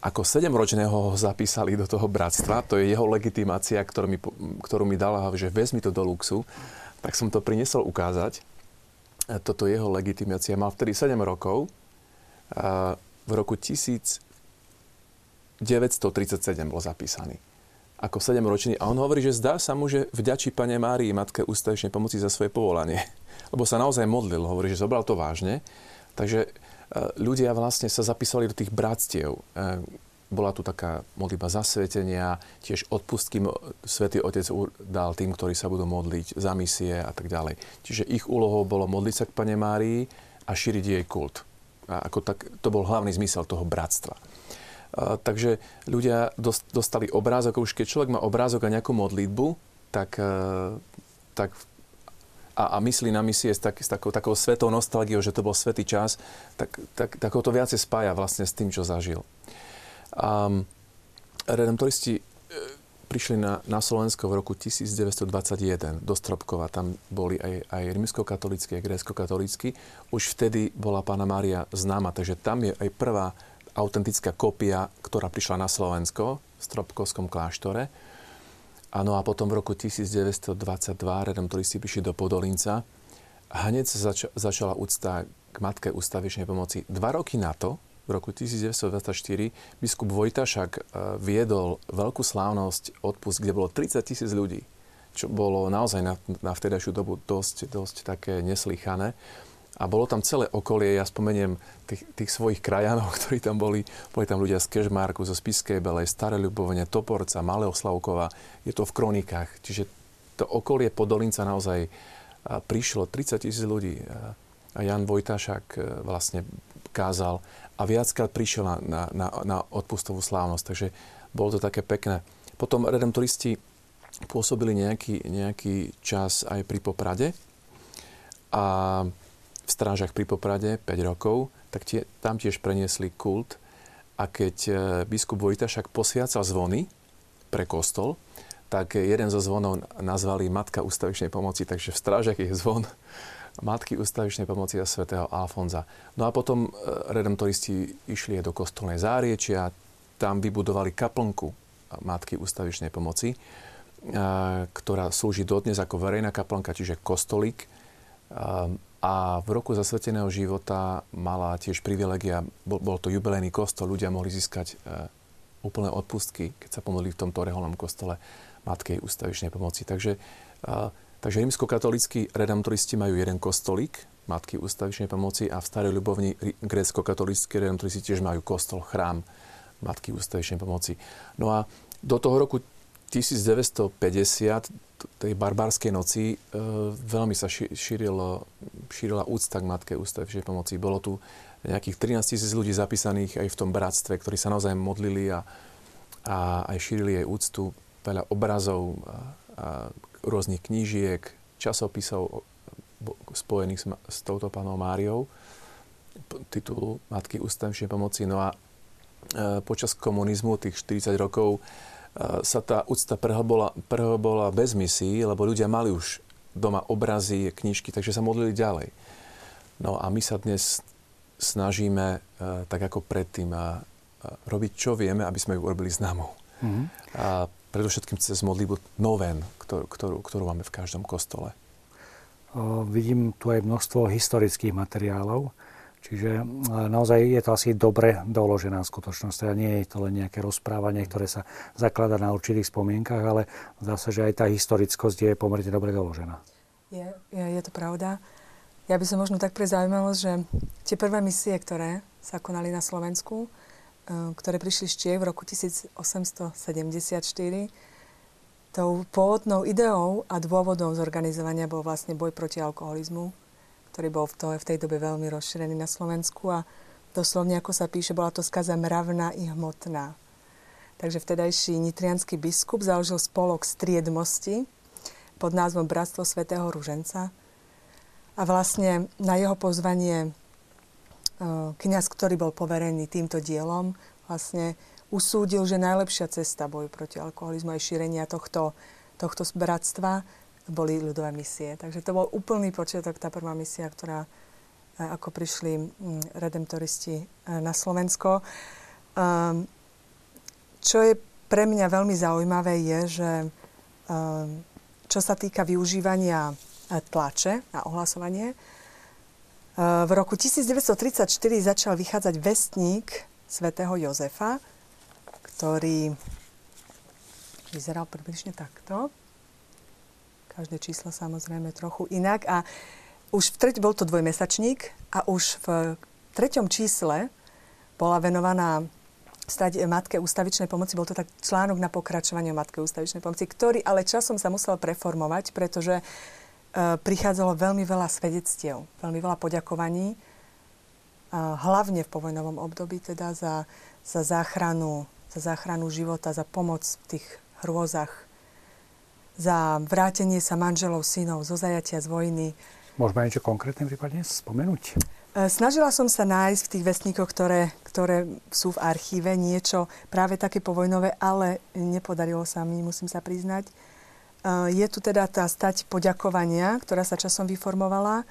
Ako sedemročného ho zapísali do toho bratstva. To je jeho legitimácia, ktorú mi, ktorú mi dala, že vezmi to do luxu. Tak som to priniesol ukázať. E, toto jeho legitimácia. Mal vtedy 7 rokov. V roku 1937 bol zapísaný ako 7-ročný. A on hovorí, že zdá sa mu, že vďačí Pane Márii, Matke ústavičnej pomoci za svoje povolanie. (laughs) Lebo sa naozaj modlil, hovorí, že zobral to vážne. Takže e, ľudia vlastne sa zapísali do tých bratstiev. E, bola tu taká modlitba zasvetenia, tiež odpustky Svetý Otec dal tým, ktorí sa budú modliť za misie a tak ďalej. Čiže ich úlohou bolo modliť sa k Pane Márii a šíriť jej kult. A ako tak, to bol hlavný zmysel toho bratstva takže ľudia dostali obrázok, už keď človek má obrázok a nejakú modlitbu, tak, e, tak a, a myslí na misie s, tak, s takou, takou svetou nostalgiou, že to bol svetý čas, tak, tak, tak ho to viacej spája vlastne s tým, čo zažil. A redemptoristi e, prišli na, na Slovensko v roku 1921 do Stropkova. Tam boli aj, aj rimskokatolícky, aj grécko-katolícky. Už vtedy bola pána Mária známa, takže tam je aj prvá autentická kopia, ktorá prišla na Slovensko v Stropkovskom kláštore. Áno, a potom v roku 1922 redemptoristi prišli do Podolinca. Hneď sa zač- začala úcta k Matke ústavičnej pomoci. Dva roky na to, v roku 1924, biskup Vojtašak e, viedol veľkú slávnosť odpust, kde bolo 30 tisíc ľudí, čo bolo naozaj na, na vtedajšiu dobu dosť, dosť také neslychané. A bolo tam celé okolie, ja spomeniem tých, tých svojich krajanov, (laughs) ktorí tam boli. Boli tam ľudia z Kežmarku, zo Spiskej Belej, Staré Ľubovne, Toporca, Malého Slavkova. Je to v kronikách. Čiže to okolie Podolinca naozaj prišlo 30 tisíc ľudí. A Jan Vojtašak e, vlastne kázal a viackrát prišiel na, na, na, na odpustovú slávnosť. Takže bolo to také pekné. Potom redemptoristi pôsobili nejaký, nejaký čas aj pri Poprade. A v strážach pri Poprade 5 rokov, tak tie, tam tiež preniesli kult. A keď e, biskup Vojtašak posviacal zvony pre kostol, tak jeden zo zvonov nazvali Matka ústavičnej pomoci, takže v strážach je zvon (laughs) Matky ústavičnej pomoci a svätého Alfonza. No a potom e, redemptoristi išli aj do kostolnej záriečia, tam vybudovali kaplnku Matky ústavičnej pomoci, e, ktorá slúži dodnes ako verejná kaplnka, čiže kostolík a v roku zasveteného života mala tiež privilegia, bol, bol to jubilejný kostol, ľudia mohli získať e, úplné odpustky, keď sa pomodli v tomto reholnom kostole Matkej ústavičnej pomoci. Takže, e, takže rímskokatolíckí redemptoristi majú jeden kostolík Matky ústavičnej pomoci a v Starej Ľubovni grécko-katolícky redemptoristi tiež majú kostol, chrám Matky ústavičnej pomoci. No a do toho roku 1950, tej barbárskej noci, e, veľmi sa šírilo, šírila úcta k Matke ústavičnej pomoci. Bolo tu nejakých 13 tisíc ľudí zapísaných aj v tom bratstve, ktorí sa naozaj modlili a, a aj šírili jej úctu. Veľa obrazov, a, a rôznych knížiek, časopisov spojených s, s touto panou Máriou, titulu Matky ústavičnej pomoci. No a e, počas komunizmu, tých 40 rokov, sa tá úcta prehlbola, prehlbola bez misií, lebo ľudia mali už doma obrazy, knižky, takže sa modlili ďalej. No a my sa dnes snažíme, e, tak ako predtým, robiť, čo vieme, aby sme ju urobili známou. Mm-hmm. A predovšetkým cez modlitbu noven, ktorú, ktorú, ktorú máme v každom kostole vidím tu aj množstvo historických materiálov, čiže naozaj je to asi dobre doložená skutočnosť. Teda nie je to len nejaké rozprávanie, ktoré sa zaklada na určitých spomienkach, ale zdá sa, že aj tá historickosť je pomerne dobre doložená. Je, je, je to pravda. Ja by som možno tak pre že tie prvé misie, ktoré sa konali na Slovensku, e, ktoré prišli z Čiech v roku 1874, Tou pôvodnou ideou a dôvodom zorganizovania bol vlastne boj proti alkoholizmu, ktorý bol v, to, v tej dobe veľmi rozšírený na Slovensku a doslovne, ako sa píše, bola to skaza mravná i hmotná. Takže vtedajší nitrianský biskup založil spolok striedmosti pod názvom Bratstvo svätého Ruženca. A vlastne na jeho pozvanie e, kniaz, ktorý bol poverený týmto dielom, vlastne usúdil, že najlepšia cesta boju proti alkoholizmu aj šírenia tohto, tohto bratstva boli ľudové misie. Takže to bol úplný počiatok, tá prvá misia, ktorá e, ako prišli redemptoristi e, na Slovensko. Ehm, čo je pre mňa veľmi zaujímavé je, že ehm, čo sa týka využívania e, tlače na ohlasovanie, v roku 1934 začal vychádzať vestník svätého Jozefa, ktorý vyzeral približne takto. Každé číslo samozrejme trochu inak. A už v treť, bol to dvojmesačník a už v treťom čísle bola venovaná stať Matke ústavičnej pomoci. Bol to tak článok na pokračovanie Matke ústavičnej pomoci, ktorý ale časom sa musel preformovať, pretože e, prichádzalo veľmi veľa svedectiev, veľmi veľa poďakovaní, a hlavne v povojnovom období teda za, za záchranu za záchranu života, za pomoc v tých hrôzach, za vrátenie sa manželov, synov zo zajatia z vojny. Môžeme niečo konkrétne prípadne spomenúť? E, snažila som sa nájsť v tých vestníkoch, ktoré, ktoré sú v archíve, niečo práve také povojnové, ale nepodarilo sa mi, musím sa priznať. E, je tu teda tá stať poďakovania, ktorá sa časom vyformovala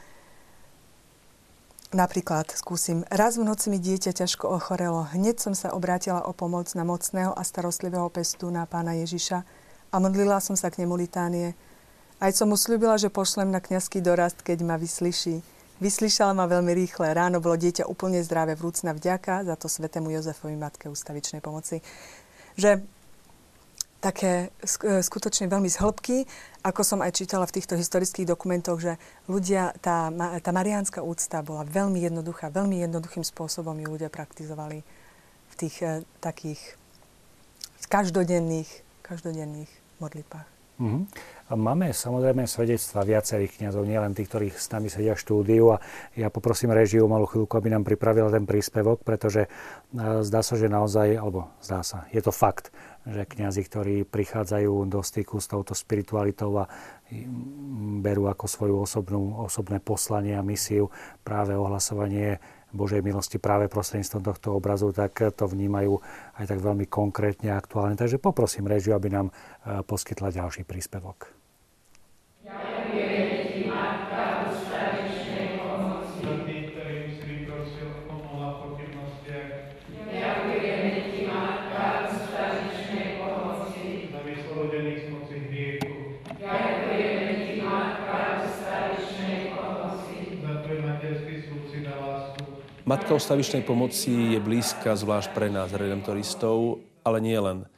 Napríklad skúsim. Raz v noci mi dieťa ťažko ochorelo. Hneď som sa obrátila o pomoc na mocného a starostlivého na pána Ježiša a modlila som sa k nemu litánie. Aj som mu slúbila, že pošlem na kňazský dorast, keď ma vyslyší. Vyslyšala ma veľmi rýchle. Ráno bolo dieťa úplne zdravé, vrúcna vďaka za to svetému Jozefovi Matke ústavičnej pomoci. Že také e, skutočne veľmi z hĺbky, ako som aj čítala v týchto historických dokumentoch, že ľudia, tá, tá mariánska úcta bola veľmi jednoduchá, veľmi jednoduchým spôsobom ju ľudia praktizovali v tých e, takých každodenných, každodenných modlitbách. Mm-hmm. A máme samozrejme svedectva viacerých kniazov, nielen tých, ktorí s nami sedia v štúdiu. A ja poprosím režiu malú chvíľku, aby nám pripravila ten príspevok, pretože e, zdá sa, že naozaj, alebo zdá sa, je to fakt, že kňazi, ktorí prichádzajú do styku s touto spiritualitou a berú ako svoju osobnú, osobné poslanie a misiu práve ohlasovanie Božej milosti práve prostredníctvom tohto obrazu, tak to vnímajú aj tak veľmi konkrétne a aktuálne. Takže poprosím režiu, aby nám e, poskytla ďalší príspevok. Matka ustavičnej pomoci je blízka zvlášť pre nás, redemptoristov, ale nie len.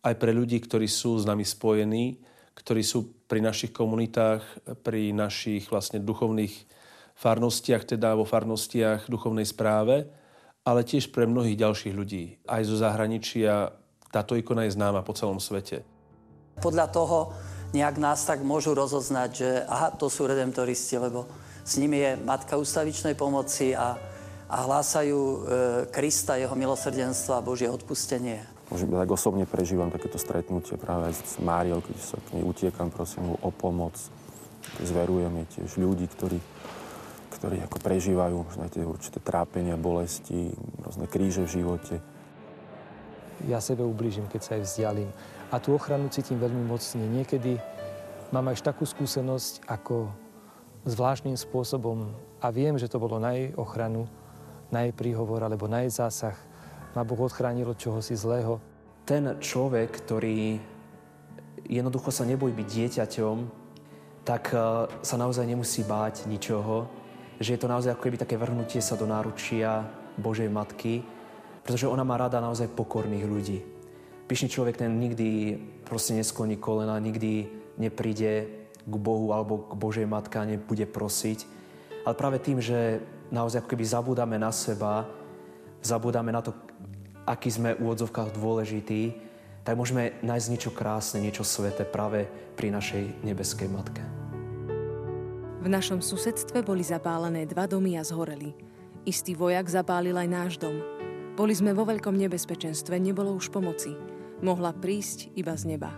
Aj pre ľudí, ktorí sú s nami spojení, ktorí sú pri našich komunitách, pri našich vlastne duchovných farnostiach, teda vo farnostiach duchovnej správe, ale tiež pre mnohých ďalších ľudí. Aj zo zahraničia táto ikona je známa po celom svete. Podľa toho nejak nás tak môžu rozoznať, že aha, to sú redemptoristi, lebo s nimi je Matka ústavičnej pomoci a, a hlásajú e, Krista, jeho milosrdenstvo a Božie odpustenie. Možno tak osobne prežívam takéto stretnutie práve s Máriou, keď sa k nej utiekam, prosím o pomoc. Zverujem jej tiež ľudí, ktorí, ktorí ako prežívajú tie určité trápenia, bolesti, rôzne kríže v živote. Ja sebe ublížim, keď sa aj vzdialím. A tú ochranu cítim veľmi mocne. Niekedy mám až takú skúsenosť, ako zvláštnym spôsobom a viem, že to bolo na jej ochranu, na jej príhovor alebo na jej zásah. Ma Boh odchránil od čohosi zlého. Ten človek, ktorý jednoducho sa nebojí byť dieťaťom, tak e, sa naozaj nemusí báť ničoho, že je to naozaj ako keby také vrhnutie sa do náručia Božej Matky, pretože ona má rada naozaj pokorných ľudí. Pyšný človek ten nikdy proste neskloní kolena, nikdy nepríde k Bohu alebo k Božej Matke a nebude prosiť. Ale práve tým, že naozaj ako keby zabúdame na seba, zabúdame na to, aký sme v úvodzovkách dôležití, tak môžeme nájsť niečo krásne, niečo sveté práve pri našej nebeskej Matke. V našom susedstve boli zapálené dva domy a zhoreli. Istý vojak zapálil aj náš dom. Boli sme vo veľkom nebezpečenstve, nebolo už pomoci. Mohla prísť iba z neba.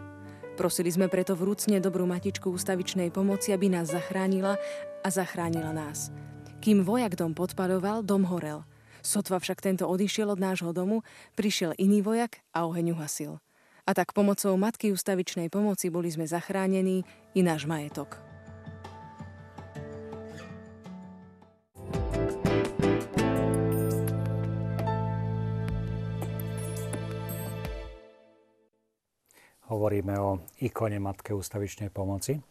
Prosili sme preto vrúcne dobrú matičku ústavičnej pomoci, aby nás zachránila a zachránila nás. Kým vojak dom podpadoval, dom horel. Sotva však tento odišiel od nášho domu, prišiel iný vojak a oheň uhasil. A tak pomocou matky ústavičnej pomoci boli sme zachránení i náš majetok. Hovoríme o ikone Matke ústavičnej pomoci.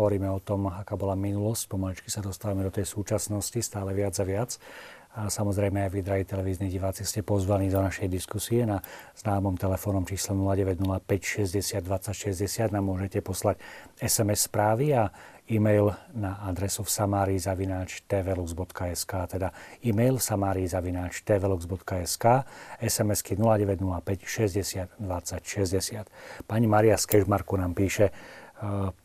Hovoríme o tom, aká bola minulosť. Pomaličky sa dostávame do tej súčasnosti stále viac a viac. A samozrejme aj vy, drahí televízni diváci, ste pozvaní do našej diskusie na známom telefónnom čísle 0905 60 20 60. Nám môžete poslať SMS správy a e-mail na adresu v samárii zavináč tvlux.sk, teda e-mail v samárii zavináč tvlux.sk, SMS-ky 0905 60 20 60. Pani Maria z Kežmarku nám píše,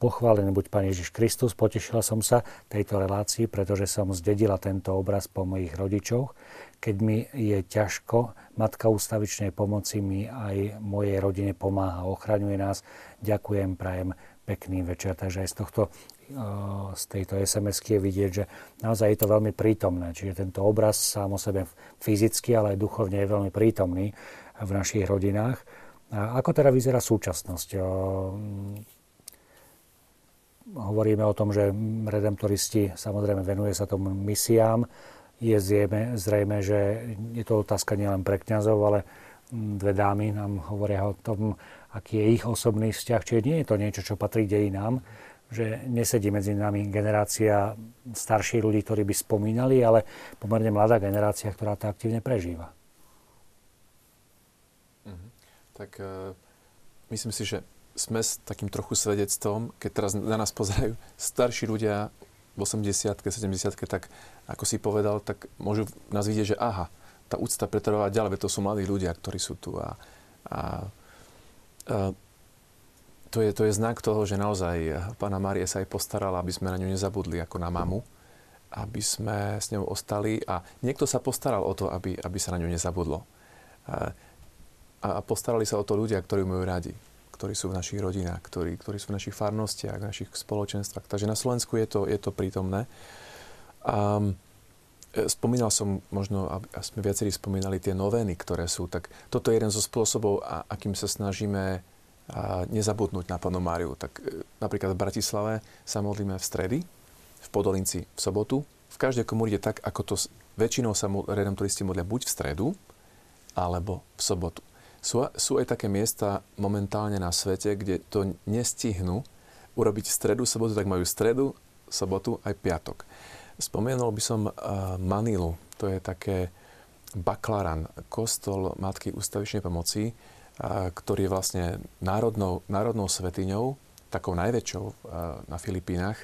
Pochválený buď Pán Ježiš Kristus, potešila som sa tejto relácii, pretože som zdedila tento obraz po mojich rodičoch. Keď mi je ťažko, Matka ústavičnej pomoci mi aj mojej rodine pomáha, ochraňuje nás. Ďakujem, prajem pekný večer. Takže aj z tohto z tejto sms je vidieť, že naozaj je to veľmi prítomné. Čiže tento obraz sám o sebe fyzicky, ale aj duchovne je veľmi prítomný v našich rodinách. A ako teda vyzerá súčasnosť? Hovoríme o tom, že redemptoristi samozrejme venuje sa tomu misiám. Je zrejme, zrejme, že je to otázka nielen pre kňazov, ale dve dámy nám hovoria o tom, aký je ich osobný vzťah. Čiže nie je to niečo, čo patrí dejinám, že nesedí medzi nami generácia starších ľudí, ktorí by spomínali, ale pomerne mladá generácia, ktorá to aktívne prežíva. Mhm. Tak uh, myslím si, že sme s takým trochu svedectvom, keď teraz na nás pozerajú starší ľudia v 80 70 tak ako si povedal, tak môžu nás vidieť, že aha, tá úcta pretrváva ďalej, to sú mladí ľudia, ktorí sú tu a, a, a to, je, to je znak toho, že naozaj pána Mária sa aj postarala, aby sme na ňu nezabudli ako na mamu, aby sme s ňou ostali a niekto sa postaral o to, aby, aby sa na ňu nezabudlo. A, a postarali sa o to ľudia, ktorí majú radi ktorí sú v našich rodinách, ktorí, ktorí sú v našich farnostiach, v našich spoločenstvách. Takže na Slovensku je to, je to prítomné. A e, spomínal som, možno, a sme viacerí spomínali tie novény, ktoré sú, tak toto je jeden zo spôsobov, a, akým sa snažíme a nezabudnúť na Panu Máriu. Tak e, napríklad v Bratislave sa modlíme v stredy, v Podolinci v sobotu. V každej komunite tak, ako to väčšinou sa redemptoristi modlia buď v stredu, alebo v sobotu. Sú, sú aj také miesta momentálne na svete, kde to nestihnú urobiť stredu, sobotu, tak majú stredu, sobotu aj piatok. Spomenul by som uh, Manilu, to je také Baklaran, kostol Matky ústavičnej pomoci, uh, ktorý je vlastne národnou, národnou svetiňou, takou najväčšou uh, na Filipínach.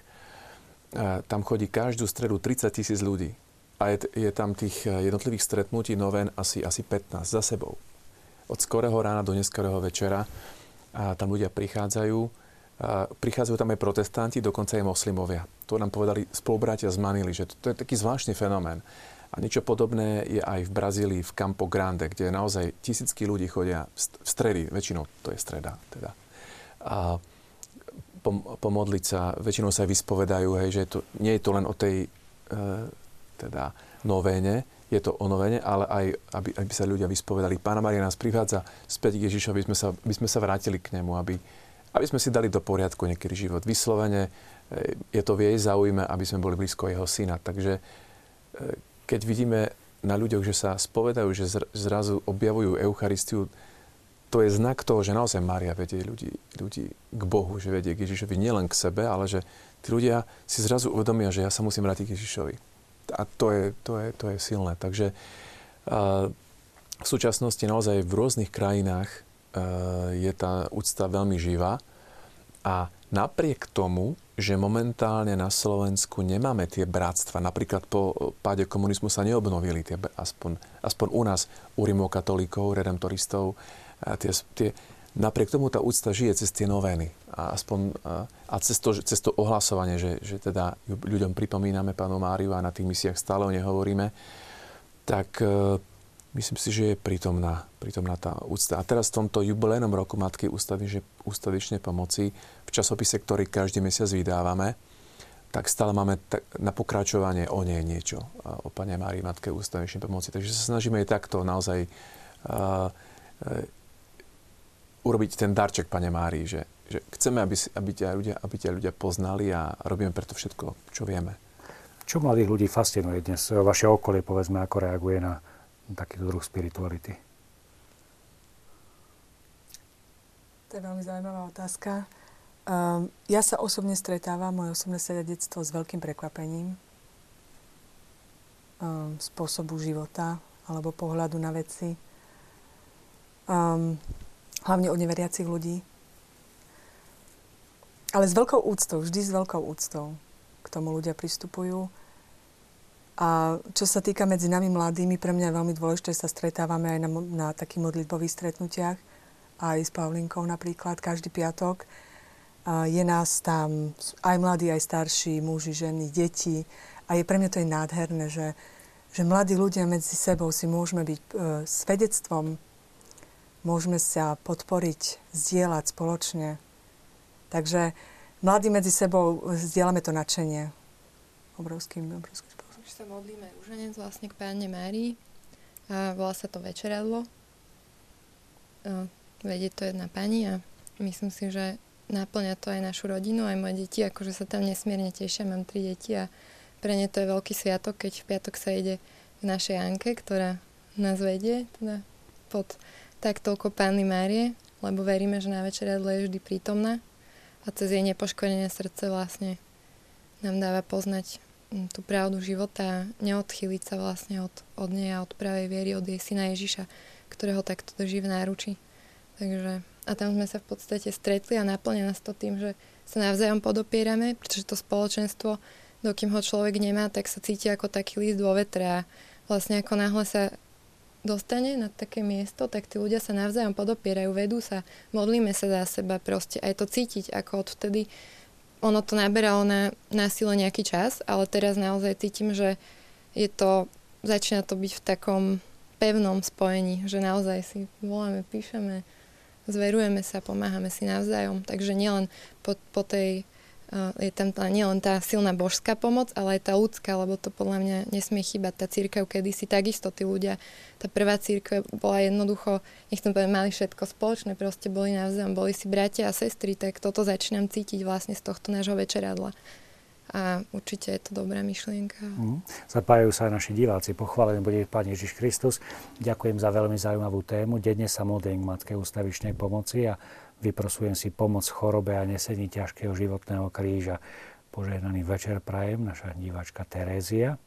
tam chodí každú stredu 30 tisíc ľudí. A je, je tam tých jednotlivých stretnutí noven asi, asi 15 za sebou. Od skorého rána do neskorého večera a tam ľudia prichádzajú. A prichádzajú tam aj protestanti, dokonca aj moslimovia. To nám povedali spolubratia z Manily, že to, je taký zvláštny fenomén. A niečo podobné je aj v Brazílii, v Campo Grande, kde naozaj tisícky ľudí chodia v stredy, väčšinou to je streda. Teda. A pomodliť sa, väčšinou sa aj vyspovedajú, hej, že to, nie je to len o tej e, teda novéne, je to o novene, ale aj, aby, aby sa ľudia vyspovedali. Pána Maria nás privádza späť k Ježišovi, aby sme sa, aby sme sa vrátili k nemu, aby, aby sme si dali do poriadku niekedy život. Vyslovene e, je to v jej záujme, aby sme boli blízko jeho syna. Takže e, keď vidíme na ľuďoch, že sa spovedajú, že zrazu objavujú Eucharistiu, to je znak toho, že naozaj Mária vedie ľudí, ľudí k Bohu, že vedie k Ježišovi nielen k sebe, ale že tí ľudia si zrazu uvedomia, že ja sa musím vrátiť k Ježišovi. A to je, to je, to je silné. Takže uh, v súčasnosti naozaj v rôznych krajinách uh, je tá úcta veľmi živá a napriek tomu, že momentálne na Slovensku nemáme tie bratstva, napríklad po páde komunizmu sa neobnovili, tie, aspoň, aspoň u nás, u rimokatolíkov, redemptoristov, a tie, tie, napriek tomu tá úcta žije cez tie novény. A, aspoň, a, cez, to, cez to ohlasovanie, že, že teda ľuďom pripomíname Pánu Máriu a na tých misiách stále o nej hovoríme, tak e, myslím si, že je prítomná, prítomná tá úcta. A teraz v tomto jubilejnom roku Matky ústavičnej pomoci v časopise, ktorý každý mesiac vydávame, tak stále máme na pokračovanie o nej niečo, o Pane Márii, Matke ústavičnej pomoci. Takže sa snažíme aj takto naozaj uh, uh, urobiť ten darček Pane Márii, že, že chceme, aby, aby, ťa ľudia, aby ťa ľudia poznali a robíme preto všetko, čo vieme. Čo mladých ľudí fascinuje dnes? Vaše okolie, povedzme, ako reaguje na takýto druh spirituality? To je veľmi zaujímavá otázka. Um, ja sa osobne stretávam, moje osobné svedectvo s veľkým prekvapením um, spôsobu života alebo pohľadu na veci. Um, hlavne od neveriacich ľudí. Ale s veľkou úctou, vždy s veľkou úctou k tomu ľudia pristupujú. A čo sa týka medzi nami mladými, pre mňa je veľmi dôležité, sa stretávame aj na, na takých modlitbových stretnutiach, aj s Paulinkou napríklad, každý piatok. Je nás tam aj mladí, aj starší, muži, ženy, deti. A je, pre mňa to je nádherné, že, že mladí ľudia medzi sebou si môžeme byť e, svedectvom môžeme sa podporiť, zdieľať spoločne. Takže mladí medzi sebou zdieľame to nadšenie obrovským, obrovským spôsobom. Už sa modlíme rúženec vlastne k Páne Márii a volá sa to Večeradlo. vedie to jedna pani a myslím si, že naplňa to aj našu rodinu, aj moje deti, akože sa tam nesmierne tešia, mám tri deti a pre ne to je veľký sviatok, keď v piatok sa ide k našej Anke, ktorá nás vedie teda pod tak toľko Pány Márie, lebo veríme, že na večeradle je vždy prítomná a cez jej nepoškodené srdce vlastne nám dáva poznať mm, tú pravdu života a neodchyliť sa vlastne od, od nej a od pravej viery, od jej syna Ježiša, ktorého takto drží v náruči. Takže, a tam sme sa v podstate stretli a naplňa nás to tým, že sa navzájom podopierame, pretože to spoločenstvo, dokým ho človek nemá, tak sa cíti ako taký list vo vetre a vlastne ako náhle sa dostane na také miesto, tak tí ľudia sa navzájom podopierajú, vedú sa, modlíme sa za seba proste. Aj to cítiť, ako odvtedy ono to naberalo na, na sile nejaký čas, ale teraz naozaj cítim, že je to, začína to byť v takom pevnom spojení, že naozaj si voláme, píšeme, zverujeme sa, pomáhame si navzájom. Takže nielen po, po tej je tam tá, nielen tá silná božská pomoc, ale aj tá ľudská, lebo to podľa mňa nesmie chýbať. Tá církev kedysi takisto tí ľudia, tá prvá církev bola jednoducho, nechcem povedať, mali všetko spoločné, proste boli navzájom, boli si bratia a sestry, tak toto začínam cítiť vlastne z tohto nášho večeradla. A určite je to dobrá myšlienka. Mm. Zapájajú sa aj naši diváci. Pochválený bude Pán Ježiš Kristus. Ďakujem za veľmi zaujímavú tému. Denne sa modlím Matke ústavičnej pomoci a Vyprosujem si pomoc chorobe a nesení ťažkého životného kríža. Požehnaný večer prajem, naša diváčka Terézia.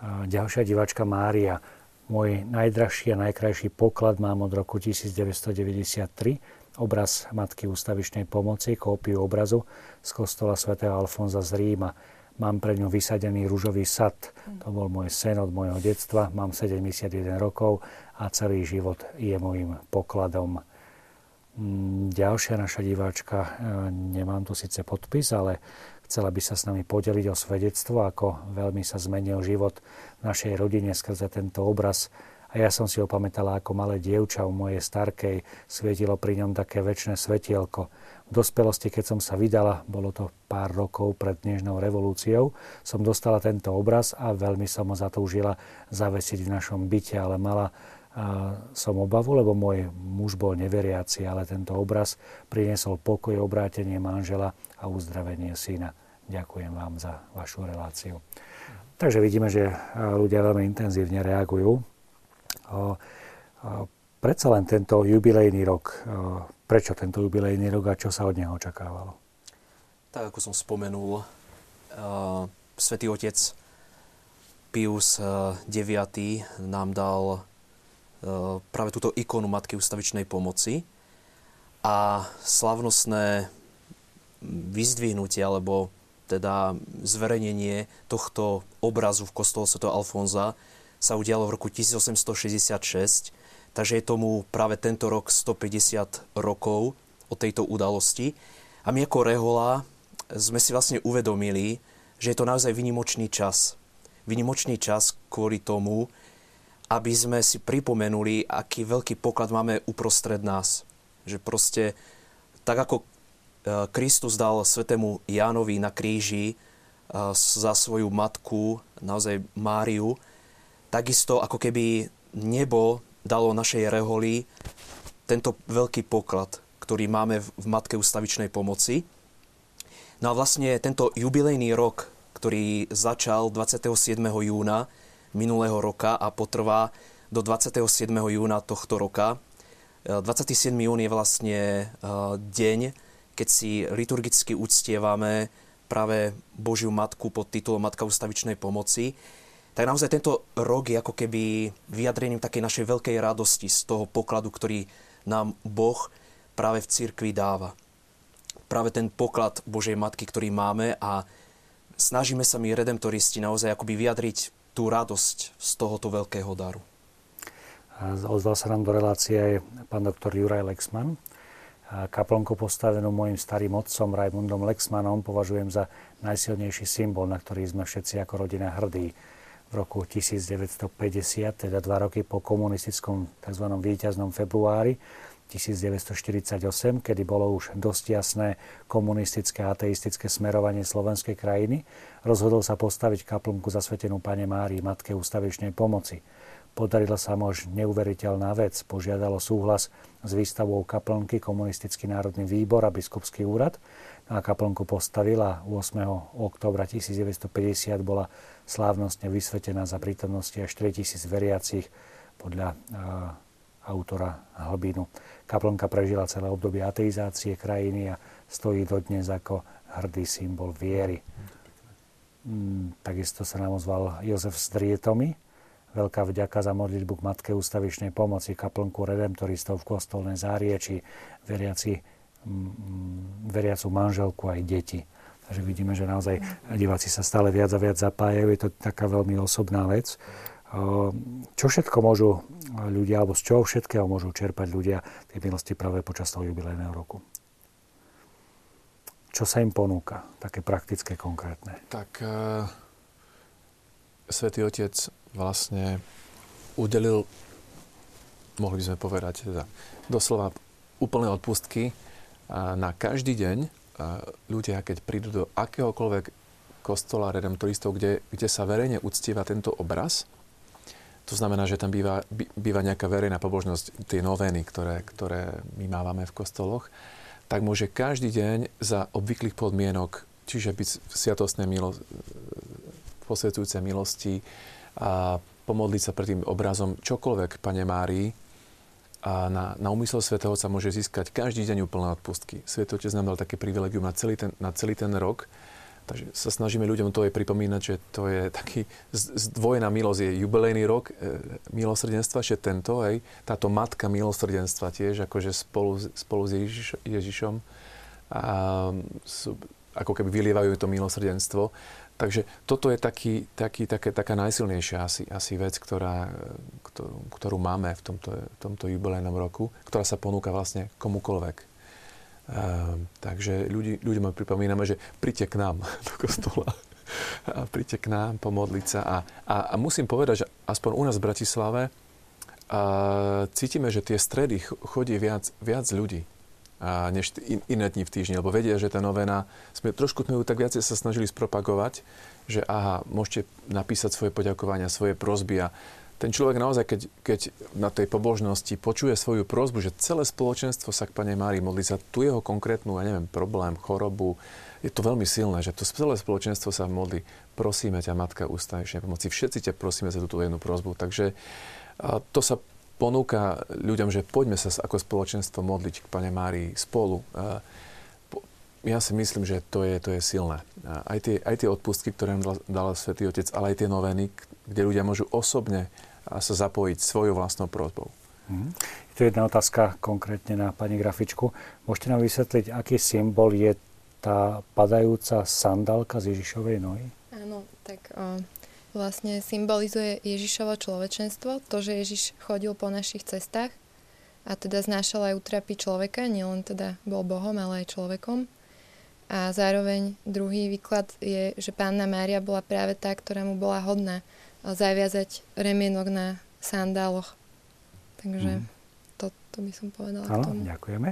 A ďalšia diváčka Mária. Môj najdrahší a najkrajší poklad mám od roku 1993 obraz Matky ústavičnej pomoci, kópiu obrazu z kostola svätého Alfonza z Ríma. Mám pred ňou vysadený rúžový sad. To bol môj sen od môjho detstva. Mám 71 rokov a celý život je môjim pokladom. Mm, ďalšia naša diváčka, e, nemám tu síce podpis, ale chcela by sa s nami podeliť o svedectvo, ako veľmi sa zmenil život našej rodine skrze tento obraz a ja som si ho pamätala ako malé dievča u mojej starkej, svietilo pri ňom také väčšie svetielko. V dospelosti, keď som sa vydala, bolo to pár rokov pred Dnežnou revolúciou, som dostala tento obraz a veľmi som ho zatúžila zavesiť v našom byte, ale mala som obavu, lebo môj muž bol neveriaci, ale tento obraz priniesol pokoj, obrátenie manžela a uzdravenie syna. Ďakujem vám za vašu reláciu. Takže vidíme, že ľudia veľmi intenzívne reagujú Predsa len tento jubilejný rok, prečo tento jubilejný rok a čo sa od neho očakávalo? Tak ako som spomenul, Svetý Otec Pius IX nám dal práve túto ikonu Matky ustavičnej pomoci a slavnostné vyzdvihnutie alebo teda zverejnenie tohto obrazu v kostole Sv. Alfonza sa udialo v roku 1866, takže je tomu práve tento rok 150 rokov od tejto udalosti. A my ako Rehola sme si vlastne uvedomili, že je to naozaj vynimočný čas. Vynimočný čas kvôli tomu, aby sme si pripomenuli, aký veľký poklad máme uprostred nás. Že proste, tak ako e, Kristus dal svetému Jánovi na kríži e, za svoju matku, naozaj Máriu, takisto ako keby nebo dalo našej reholi tento veľký poklad, ktorý máme v Matke ustavičnej pomoci. No a vlastne tento jubilejný rok, ktorý začal 27. júna minulého roka a potrvá do 27. júna tohto roka. 27. jún je vlastne e, deň, keď si liturgicky uctievame práve Božiu Matku pod titulom Matka ustavičnej pomoci tak naozaj tento rok je ako keby vyjadrením takej našej veľkej radosti z toho pokladu, ktorý nám Boh práve v cirkvi dáva. Práve ten poklad Božej Matky, ktorý máme a snažíme sa my redemptoristi naozaj akoby vyjadriť tú radosť z tohoto veľkého daru. Ozval sa nám do relácie aj pán doktor Juraj Lexman. Kaplnku postavenú môjim starým otcom Raimundom Lexmanom považujem za najsilnejší symbol, na ktorý sme všetci ako rodina hrdí v roku 1950, teda dva roky po komunistickom tzv. víťaznom februári 1948, kedy bolo už dosť jasné komunistické a ateistické smerovanie slovenskej krajiny, rozhodol sa postaviť kaplnku zasvetenú Pane Márii, Matke ústavičnej pomoci. Podarila sa mu už neuveriteľná vec. Požiadalo súhlas s výstavou kaplnky Komunistický národný výbor a biskupský úrad a kaplnku postavila 8. oktobra 1950 bola slávnostne vysvetená za prítomnosti až 4000 veriacich podľa autora Hlbinu. Kaplnka prežila celé obdobie ateizácie krajiny a stojí dodnes ako hrdý symbol viery. Mm, takisto sa nám ozval Jozef Strietomi. Veľká vďaka za modlitbu k Matke ústavičnej pomoci, kaplnku redemptoristov v kostolnej zárieči, veriaci veriacu manželku aj deti. Takže vidíme, že naozaj diváci sa stále viac a viac zapájajú. Je to taká veľmi osobná vec. Čo všetko môžu ľudia, alebo z čoho všetkého môžu čerpať ľudia tej milosti práve počas toho jubilejného roku? Čo sa im ponúka? Také praktické, konkrétne. Tak uh, Svetý Otec vlastne udelil, mohli by sme povedať, teda, doslova úplné odpustky na každý deň ľudia, keď prídu do akéhokoľvek kostola redemptoristov, kde, kde sa verejne uctieva tento obraz, to znamená, že tam býva, býva nejaká verejná pobožnosť, tie novény, ktoré, ktoré my mávame v kostoloch, tak môže každý deň za obvyklých podmienok, čiže byť sviatostné milo, posvetujúce milosti a pomodliť sa pred tým obrazom čokoľvek, Pane Márii, a na, na úmysel svätého sa môže získať každý deň úplné odpustky. Svetý Otec nám dal také privilegium na celý ten, na celý ten rok Takže sa snažíme ľuďom to aj pripomínať, že to je taký zdvojená milosť, je jubilejný rok e, milosrdenstva, že tento, hej, táto matka milosrdenstva tiež, akože spolu, spolu s Ježiš, Ježišom a sú, ako keby vylievajú to milosrdenstvo. Takže toto je taký, taký, také, taká najsilnejšia asi, asi vec, ktorá, ktorú, ktorú máme v tomto, v tomto jubilejnom roku, ktorá sa ponúka vlastne komukoľvek. Ehm, takže ľudí, ľuďom pripomíname, že príďte k nám (laughs) do kostola. A príďte k nám pomodliť sa. A, a, a musím povedať, že aspoň u nás v Bratislave a cítime, že tie stredy chodí viac, viac ľudí a než in, iné dní v týždni, lebo vedia, že tá novena, sme trošku sme ju tak viacej sa snažili spropagovať, že aha, môžete napísať svoje poďakovania, svoje prosby a ten človek naozaj, keď, keď na tej pobožnosti počuje svoju prozbu, že celé spoločenstvo sa k Pane Márii modlí za tú jeho konkrétnu, ja neviem, problém, chorobu, je to veľmi silné, že to celé spoločenstvo sa modlí. Prosíme ťa, Matka ústavičnej pomoci. Všetci ťa prosíme za túto jednu prozbu. Takže to sa ponúka ľuďom, že poďme sa ako spoločenstvo modliť k Pane Márii spolu. Ja si myslím, že to je, to je silné. Aj tie, aj tie odpustky, ktoré nám dal Svetý Otec, ale aj tie noveny, kde ľudia môžu osobne sa zapojiť svojou vlastnou prozbou. Mm. Je tu jedna otázka konkrétne na pani grafičku. Môžete nám vysvetliť, aký symbol je tá padajúca sandálka z Ježišovej nohy? Áno, tak o, vlastne symbolizuje Ježišovo človečenstvo, to, že Ježiš chodil po našich cestách a teda znášal aj utrapy človeka, nielen teda bol Bohom, ale aj človekom. A zároveň druhý výklad je, že Pánna Mária bola práve tá, ktorá mu bola hodná zaviazať remienok na sandáloch. Takže mm. to, to by som povedala Áno, k tomu. ďakujeme.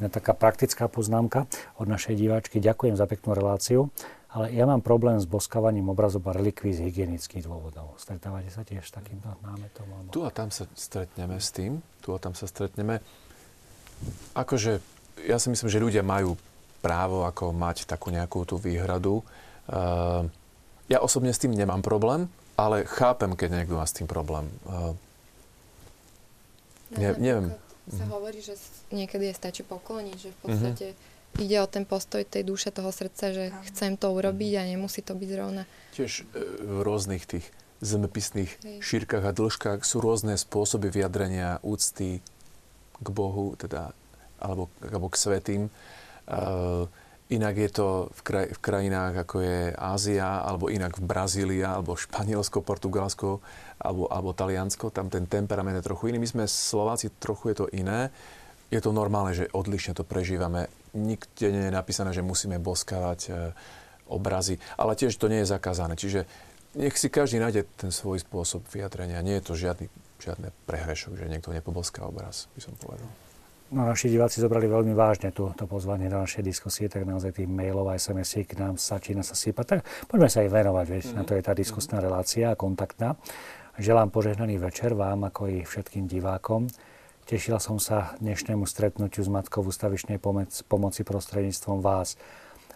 Jedna taká praktická poznámka od našej diváčky. Ďakujem za peknú reláciu, ale ja mám problém s boskávaním obrazov a relikví z hygienických dôvodov. Stretávate sa tiež s takýmto námetom? Alebo... Tu a tam sa stretneme s tým. Tu a tam sa stretneme. Akože, ja si myslím, že ľudia majú právo ako mať takú nejakú tú výhradu. Uh, ja osobne s tým nemám problém, ale chápem, keď niekto má s tým problém. Uh, ne, neviem. Sa mhm. hovorí, že niekedy je stačí pokloniť, že v mhm. podstate uh-huh. ide o ten postoj tej duše, toho srdca, že uh-huh. chcem to urobiť a nemusí to byť zrovna. Tiež uh, v rôznych tých zemepisných Hej. šírkach a dĺžkach sú rôzne spôsoby vyjadrenia úcty k Bohu, teda, alebo, alebo k svetým. Uh, Inak je to v, kraj, v krajinách ako je Ázia, alebo inak v Brazília, alebo Španielsko, Portugalsko, alebo, alebo Taliansko. Tam ten temperament je trochu iný. My sme Slováci, trochu je to iné. Je to normálne, že odlišne to prežívame. Nikde nie je napísané, že musíme boskávať e, obrazy, ale tiež to nie je zakázané. Čiže nech si každý nájde ten svoj spôsob vyjadrenia. Nie je to žiadny, žiadne prehrešok, že niekto nepoboská obraz, by som povedal. No, naši diváci zobrali veľmi vážne tú, to pozvanie do našej diskusie, tak naozaj tých mailov a sms k nám začína sa sypať. Tak poďme sa aj venovať, veď, mm. na to je tá diskusná relácia, kontaktná. Želám požehnaný večer vám, ako i všetkým divákom. Tešila som sa dnešnému stretnutiu s Matkou ústavičnej pomoci prostredníctvom vás.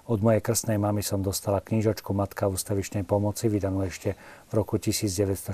Od mojej krstnej mamy som dostala knižočku Matka ústavičnej pomoci, vydanú ešte v roku 1946.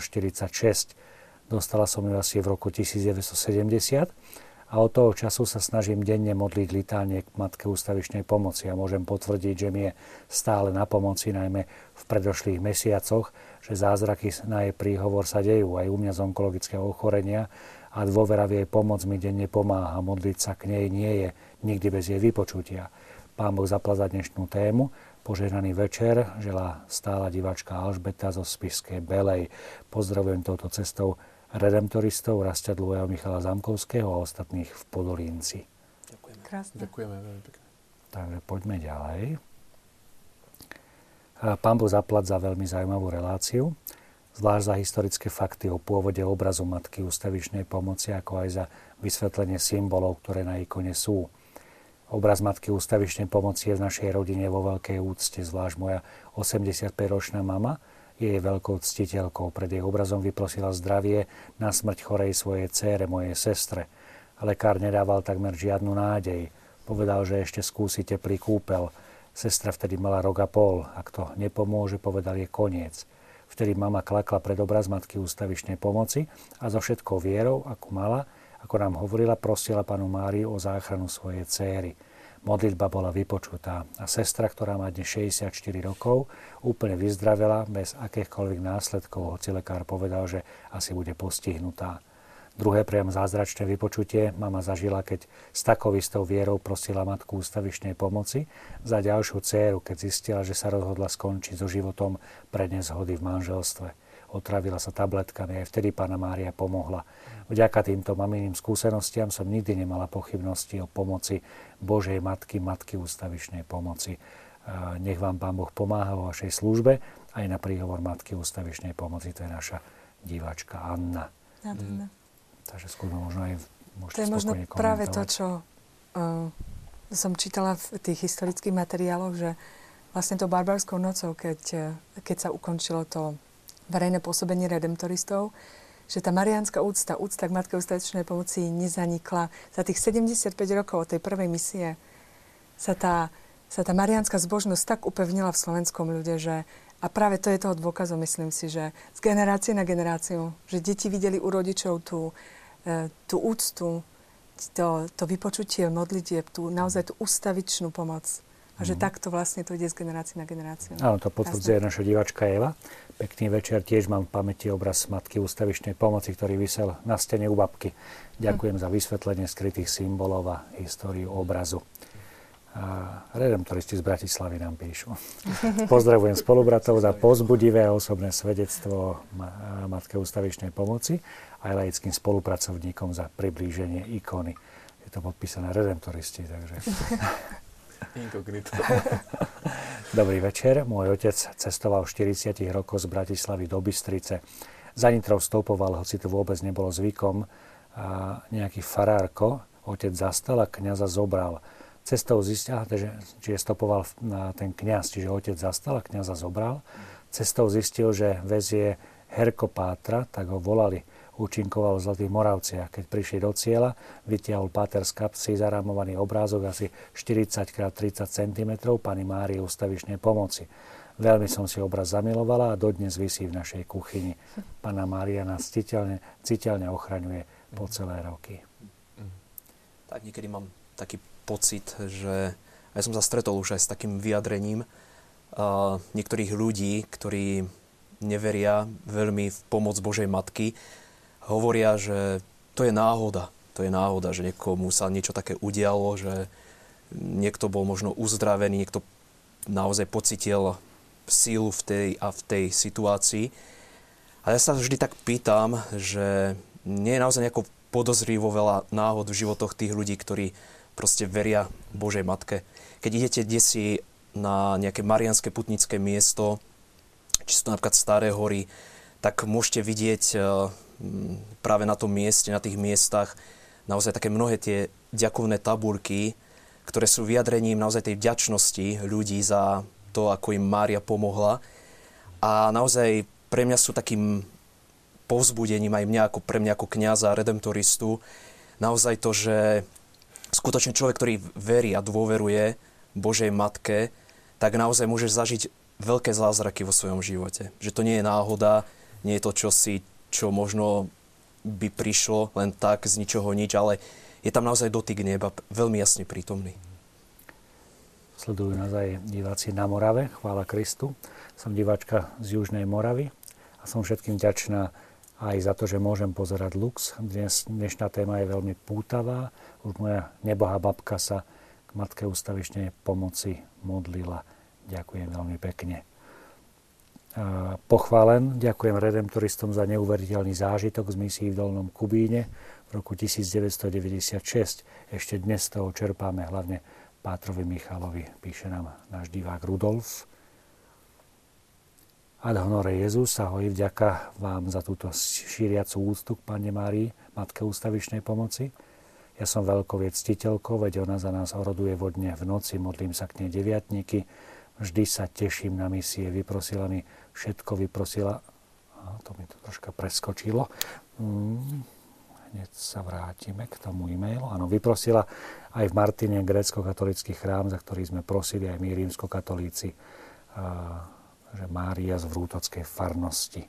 Dostala som ju asi v roku 1970 a od toho času sa snažím denne modliť litánie k Matke ústavičnej pomoci a môžem potvrdiť, že mi je stále na pomoci, najmä v predošlých mesiacoch, že zázraky na jej príhovor sa dejú aj u mňa z onkologického ochorenia a dôvera v jej pomoc mi denne pomáha. Modliť sa k nej nie je nikdy bez jej vypočutia. Pán Boh zaplaza dnešnú tému. Požehnaný večer želá stála diváčka Alžbeta zo Spiskej Belej. Pozdravujem touto cestou redemptoristov Rasťadlového Michala Zamkovského a ostatných v Podolínci. Ďakujeme. Krásne. Ďakujeme veľmi pekne. Takže poďme ďalej. Pán Boh zaplat za veľmi zaujímavú reláciu, zvlášť za historické fakty o pôvode obrazu Matky ústavičnej pomoci, ako aj za vysvetlenie symbolov, ktoré na ikone sú. Obraz Matky ústavičnej pomoci je v našej rodine vo veľkej úcte, zvlášť moja 85-ročná mama, je jej veľkou ctiteľkou. Pred jej obrazom vyprosila zdravie na smrť chorej svojej cére, mojej sestre. Lekár nedával takmer žiadnu nádej. Povedal, že ešte skúsi teplý kúpel. Sestra vtedy mala rok a pol. Ak to nepomôže, povedal je koniec. Vtedy mama klakla pred obraz Matky ústavičnej pomoci a so všetkou vierou, ako mala, ako nám hovorila, prosila panu Máriu o záchranu svojej céry. Modlitba bola vypočutá. A sestra, ktorá má dnes 64 rokov, úplne vyzdravela bez akýchkoľvek následkov, hoci lekár povedal, že asi bude postihnutá. Druhé priam zázračné vypočutie mama zažila, keď s takou istou vierou prosila matku ústavičnej pomoci za ďalšiu dceru, keď zistila, že sa rozhodla skončiť so životom pre nezhody v manželstve. Otravila sa tabletkami, aj vtedy pána Mária pomohla. Vďaka týmto maminým skúsenostiam som nikdy nemala pochybnosti o pomoci Božej Matky, Matky ústavičnej pomoci. Nech vám Pán Boh pomáha vo vašej službe aj na príhovor Matky ústavičnej pomoci. To je naša diváčka Anna. Nádherné. Takže skôr možno aj To je možno práve to, čo uh, som čítala v tých historických materiáloch, že vlastne to barbarskou nocou, keď, keď sa ukončilo to verejné pôsobenie redemptoristov, že tá mariánska úcta, úcta k Matke ustavičnej pomoci nezanikla. Za tých 75 rokov od tej prvej misie sa tá, sa tá mariánska zbožnosť tak upevnila v slovenskom ľude, že a práve to je toho dôkazom, myslím si, že z generácie na generáciu, že deti videli u rodičov tú, E, tú úctu, to, to vypočutie modlitieb, tú naozaj tú ustavičnú pomoc. A že mm. takto vlastne to ide z generácie na generáciu. Áno, to potvrdzuje naša diváčka Eva. Pekný večer, tiež mám v pamäti obraz Matky ústavičnej pomoci, ktorý vysel na stene u babky. Ďakujem mm. za vysvetlenie skrytých symbolov a históriu obrazu. A redemptoristi z Bratislavy nám píšu. (laughs) Pozdravujem spolubratov za pozbudivé a osobné svedectvo Matke ústavičnej pomoci aj laickým spolupracovníkom za priblíženie ikony. Je to podpísané redemptoristi, takže... (laughs) Inkognito. (laughs) Dobrý večer. Môj otec cestoval v 40 rokoch z Bratislavy do Bystrice. Za Nitrou stopoval, hoci to vôbec nebolo zvykom. A nejaký farárko otec zastal a kniaza zobral Cestou zistil, že, čiže stopoval ten kňaz, čiže otec zastal a kňaza zobral. Cestou zistil, že väzie Herko Pátra, tak ho volali. Účinkoval v Zlatých Moravciach. Keď prišli do cieľa, vytiahol Páter z kapsy zarámovaný obrázok asi 40 x 30 cm pani Márie ustavičnej pomoci. Veľmi som si obraz zamilovala a dodnes vysí v našej kuchyni. Pana Mária nás citeľne, citeľne ochraňuje po celé roky. Tak niekedy mám taký pocit, že ja som sa stretol už aj s takým vyjadrením uh, niektorých ľudí, ktorí neveria veľmi v pomoc Božej Matky, hovoria, že to je náhoda. To je náhoda, že niekomu sa niečo také udialo, že niekto bol možno uzdravený, niekto naozaj pocitil sílu v tej a v tej situácii. A ja sa vždy tak pýtam, že nie je naozaj nejako podozrivo veľa náhod v životoch tých ľudí, ktorí proste veria Božej Matke. Keď idete desi na nejaké marianské putnické miesto, či sú to napríklad Staré hory, tak môžete vidieť eh, práve na tom mieste, na tých miestach naozaj také mnohé tie ďakovné tabulky, ktoré sú vyjadrením naozaj tej vďačnosti ľudí za to, ako im Mária pomohla. A naozaj pre mňa sú takým povzbudením aj mňa, ako pre mňa ako kniaza, redemptoristu, naozaj to, že skutočne človek, ktorý verí a dôveruje Božej Matke, tak naozaj môžeš zažiť veľké zázraky vo svojom živote. Že to nie je náhoda, nie je to čosi, čo možno by prišlo len tak z ničoho nič, ale je tam naozaj dotyk neba veľmi jasne prítomný. Sledujú nás aj diváci na Morave, chvála Kristu. Som diváčka z Južnej Moravy a som všetkým vďačná aj za to, že môžem pozerať Lux. Dnes, dnešná téma je veľmi pútavá, už moja nebohá babka sa k Matke ústavičnej pomoci modlila. Ďakujem veľmi pekne. Pochválen, ďakujem redemptoristom za neuveriteľný zážitok z misií v Dolnom Kubíne v roku 1996. Ešte dnes toho čerpáme hlavne Pátrovi Michalovi, píše nám náš divák Rudolf. Ad honore Jezus, ahoj, vďaka vám za túto šíriacu úctu k Pane Márii, Matke ústavičnej pomoci. Ja som veľkoviec ctiteľkou, veď ona za nás oroduje vodne v noci, modlím sa k nej deviatníky, vždy sa teším na misie, vyprosila mi, všetko vyprosila, a to mi to troška preskočilo, hmm, hneď sa vrátime k tomu e-mailu, áno, vyprosila aj v Martine grécko-katolický chrám, za ktorý sme prosili aj my rímsko-katolíci, že Mária z Vrútockej farnosti.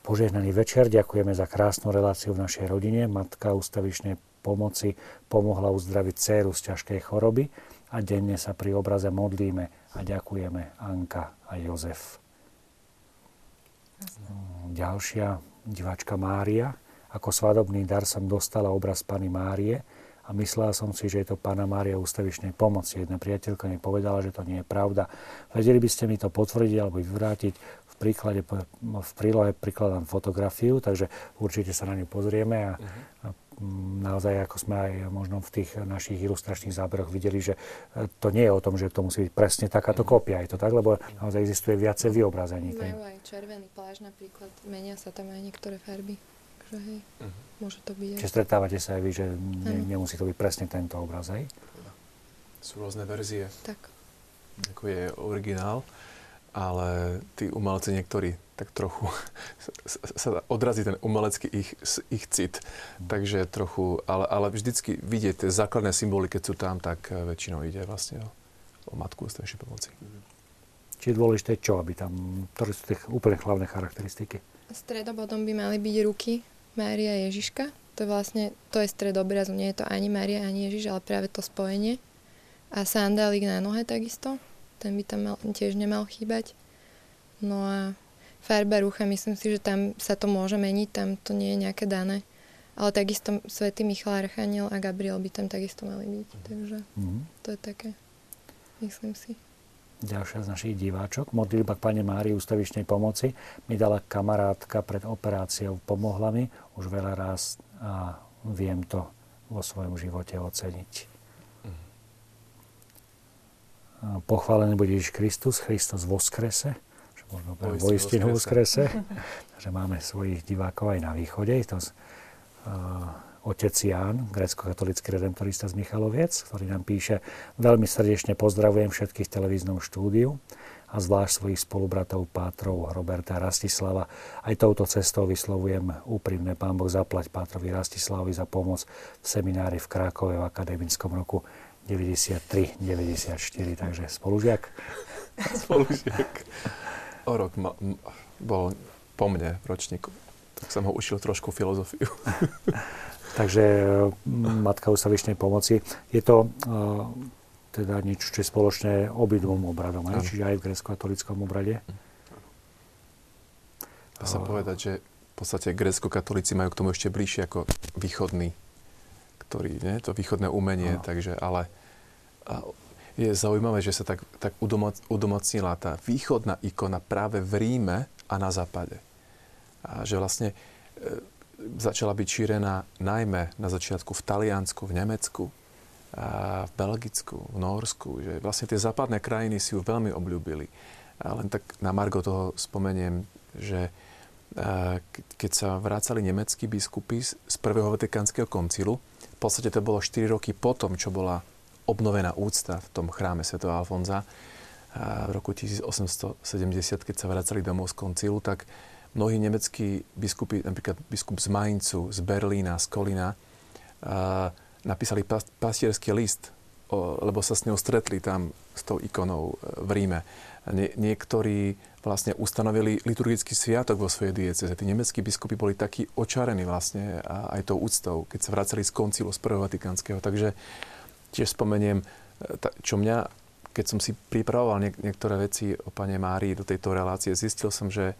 Požehnaný večer, ďakujeme za krásnu reláciu v našej rodine. Matka ústavičnej pomoci pomohla uzdraviť dceru z ťažkej choroby a denne sa pri obraze modlíme a ďakujeme Anka a Jozef. Ďalšia diváčka Mária. Ako svadobný dar som dostala obraz Pany Márie a myslela som si, že je to Pána Mária ústavičnej pomoci. Jedna priateľka mi povedala, že to nie je pravda. Vedeli by ste mi to potvrdiť alebo vyvrátiť? príklade, v prílohe prikladám fotografiu, takže určite sa na ňu pozrieme a, a naozaj, ako sme aj možno v tých našich ilustračných záberoch videli, že e, to nie je o tom, že to musí byť presne takáto kópia. Je to tak, lebo naozaj existuje viacej vyobrazení. Majú aj červený pláž napríklad, menia sa tam aj niektoré farby. Takže hej, uh-huh. môže to byť. Čiže stretávate sa aj vy, že ne, nemusí to byť presne tento obraz, hej? Sú rôzne verzie. Tak. Ako je originál ale tí umelci niektorí tak trochu (laughs) sa odrazí ten umelecký ich, ich cit. Takže trochu, ale, ale vždycky vidieť tie základné symboly, keď sú tam, tak eh, väčšinou ide vlastne o, o matku ústavnejšej pomoci. Či je dôležité čo, aby tam, ktoré sú tie úplne hlavné charakteristiky? Stredobodom by mali byť ruky Mária a Ježiška. To je vlastne, to je stredobrazu, nie je to ani Mária, ani Ježiš, ale práve to spojenie. A sandálik na nohe takisto ten by tam mal, tiež nemal chýbať. No a farba rucha, myslím si, že tam sa to môže meniť, tam to nie je nejaké dané. Ale takisto Svetý Michal Archaniel a Gabriel by tam takisto mali byť. Takže mm. to je také, myslím si. Ďalšia z našich diváčok. Modlitba k Pane Márii ústavičnej pomoci mi dala kamarátka pred operáciou. Pomohla mi už veľa raz a viem to vo svojom živote oceniť. pochválený bude Ježiš Kristus, Kristus skrese, možno voistinu skrese, (laughs) že máme svojich divákov aj na východe. To uh, otec Ján, grecko-katolický redemptorista z Michaloviec, ktorý nám píše, veľmi srdečne pozdravujem všetkých v televíznom štúdiu a zvlášť svojich spolubratov Pátrov, Roberta a Rastislava. Aj touto cestou vyslovujem úprimné Pán Boh zaplať Pátrovi Rastislavovi za pomoc v seminári v Krakove v akademickom roku 93, 94, takže spolužiak. (laughs) spolužiak. O rok ma, bol po mne v ročníku, tak som ho učil trošku filozofiu. (laughs) takže Matka ústavičnej pomoci. Je to uh, teda niečo, čo je spoločné obidvom obradom, aj? čiže aj v grecko-katolickom obrade. Dá sa povedať, že v podstate grecko-katolíci majú k tomu ešte bližšie ako východný, ktorý, nie? to východné umenie, no. takže, ale a je zaujímavé, že sa tak, tak udomocnila tá východná ikona práve v Ríme a na západe. A že vlastne e, začala byť šírená najmä na začiatku v Taliansku, v Nemecku, a v Belgicku, v Norsku, že vlastne tie západné krajiny si ju veľmi obľúbili. A len tak na Margo toho spomeniem, že e, keď sa vrácali nemeckí biskupy z prvého vatikánskeho koncilu, v podstate to bolo 4 roky potom, čo bola obnovená úcta v tom chráme Sv. Alfonza v roku 1870, keď sa vracali domov z koncilu, tak mnohí nemeckí biskupy, napríklad biskup z Mainzu, z Berlína, z Kolina, napísali pastierský list, lebo sa s ňou stretli tam s tou ikonou e, v Ríme. Nie, niektorí vlastne ustanovili liturgický sviatok vo svojej dieceze. Tí nemeckí biskupy boli takí očarení vlastne aj tou úctou, keď sa vracali z koncilu, z prvého vatikánskeho. Takže tiež spomeniem, e, čo mňa, keď som si pripravoval niek- niektoré veci o pane Márii do tejto relácie, zistil som, že,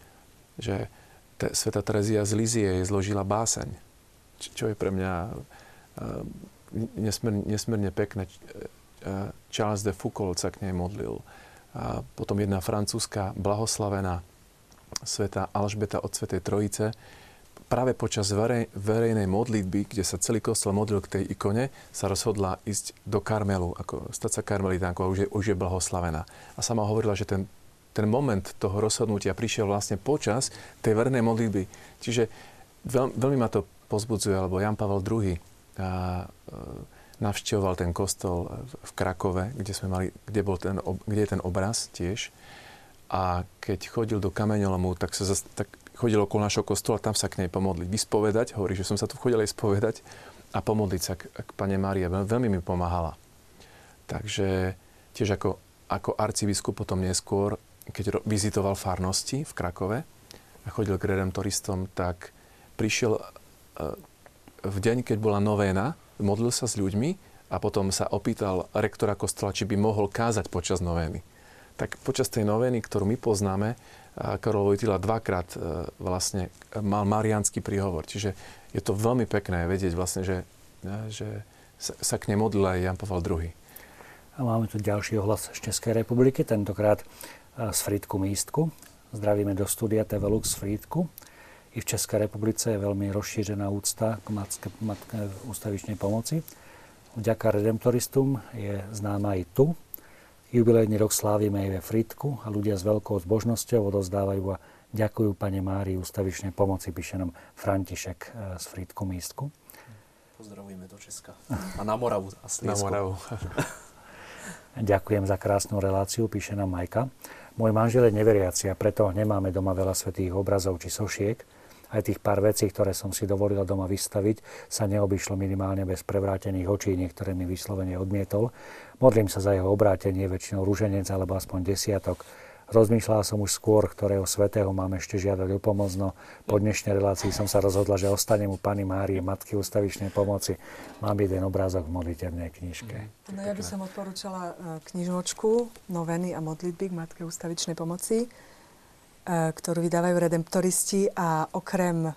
že te, Sveta Terezia z Lizie zložila báseň, čo je pre mňa uh, nesmierne, nesmierne pekné. Uh, Charles de Foucault sa k nej modlil. A potom jedna francúzska blahoslavená sveta Alžbeta od Svetej Trojice, práve počas verej, verejnej modlitby, kde sa celý kostol modlil k tej ikone, sa rozhodla ísť do Karmelu, ako stať sa karmelitánkou už je, už je blahoslavená. A sama hovorila, že ten, ten moment toho rozhodnutia prišiel vlastne počas tej verejnej modlitby. Čiže veľ, veľmi ma to pozbudzuje, lebo Jan Pavel II a, e, navštevoval ten kostol v Krakove, kde, sme mali, kde, bol ten, kde je ten obraz tiež. A keď chodil do kameňolomu, tak sa tak chodil okolo našho kostola, tam sa k nej pomodliť, vyspovedať. Hovorí, že som sa tu chodil aj spovedať a pomodliť sa k, k Pane Márie. Veľmi mi pomáhala. Takže tiež ako, ako arcibiskup potom neskôr, keď vizitoval farnosti v Krakove a chodil k redemptoristom, tak prišiel e, v deň, keď bola novéna modlil sa s ľuďmi a potom sa opýtal rektora kostola, či by mohol kázať počas novény. Tak počas tej novény, ktorú my poznáme, Karol Vojtila dvakrát e, vlastne mal mariánsky príhovor. Čiže je to veľmi pekné vedieť vlastne, že, e, že sa k nej modlil aj Jan Pavel II. A máme tu ďalší ohlas z Českej republiky, tentokrát e, z Frýdku Místku. Zdravíme do studia TV Lux Frýdku. I v Českej republice je veľmi rozšířená úcta k matke, matke ústavičnej pomoci. Vďaka redemptoristom je známa i tu, Jubilejný rok slávime aj ve Fritku a ľudia s veľkou zbožnosťou odozdávajú a ďakujú Pane Márii ústavičnej pomoci, píše nám František eh, z Fritku místku. Pozdravujeme do Česka. A na Moravu. A na Moravu. (laughs) Ďakujem za krásnu reláciu, píše nám Majka. Môj manžel je neveriaci a preto nemáme doma veľa svetých obrazov či sošiek. Aj tých pár vecí, ktoré som si dovolila doma vystaviť, sa neobyšlo minimálne bez prevrátených očí, niektoré mi vyslovene odmietol. Modlím sa za jeho obrátenie, väčšinou rúženec alebo aspoň desiatok. Rozmýšľala som už skôr, ktorého svetého mám ešte žiadať o pomoc, no po dnešnej relácii som sa rozhodla, že ostane mu Pani Márie, Matky ústavičnej pomoci. Mám jeden obrázok v modlitevnej knižke. No ja by som odporúčala e, knižočku Noveny a modlitby k Matke ústavičnej pomoci. E, ktorú vydávajú redemptoristi a okrem e,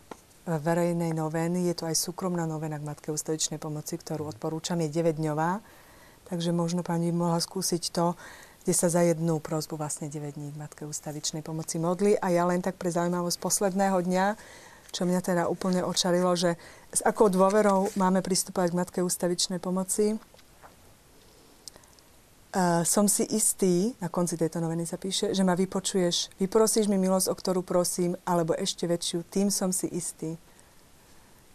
verejnej novény je to aj súkromná novena k Matke ústavičnej pomoci, ktorú odporúčam, je 9-dňová. Takže možno pani by mohla skúsiť to, kde sa za jednu prozbu vlastne 9 dní k Matke ústavičnej pomoci modli. A ja len tak pre zaujímavosť posledného dňa, čo mňa teda úplne očarilo, že s akou dôverou máme pristúpať k Matke ústavičnej pomoci, Uh, som si istý, na konci tejto noviny sa píše, že ma vypočuješ, vyprosíš mi milosť, o ktorú prosím, alebo ešte väčšiu, tým som si istý.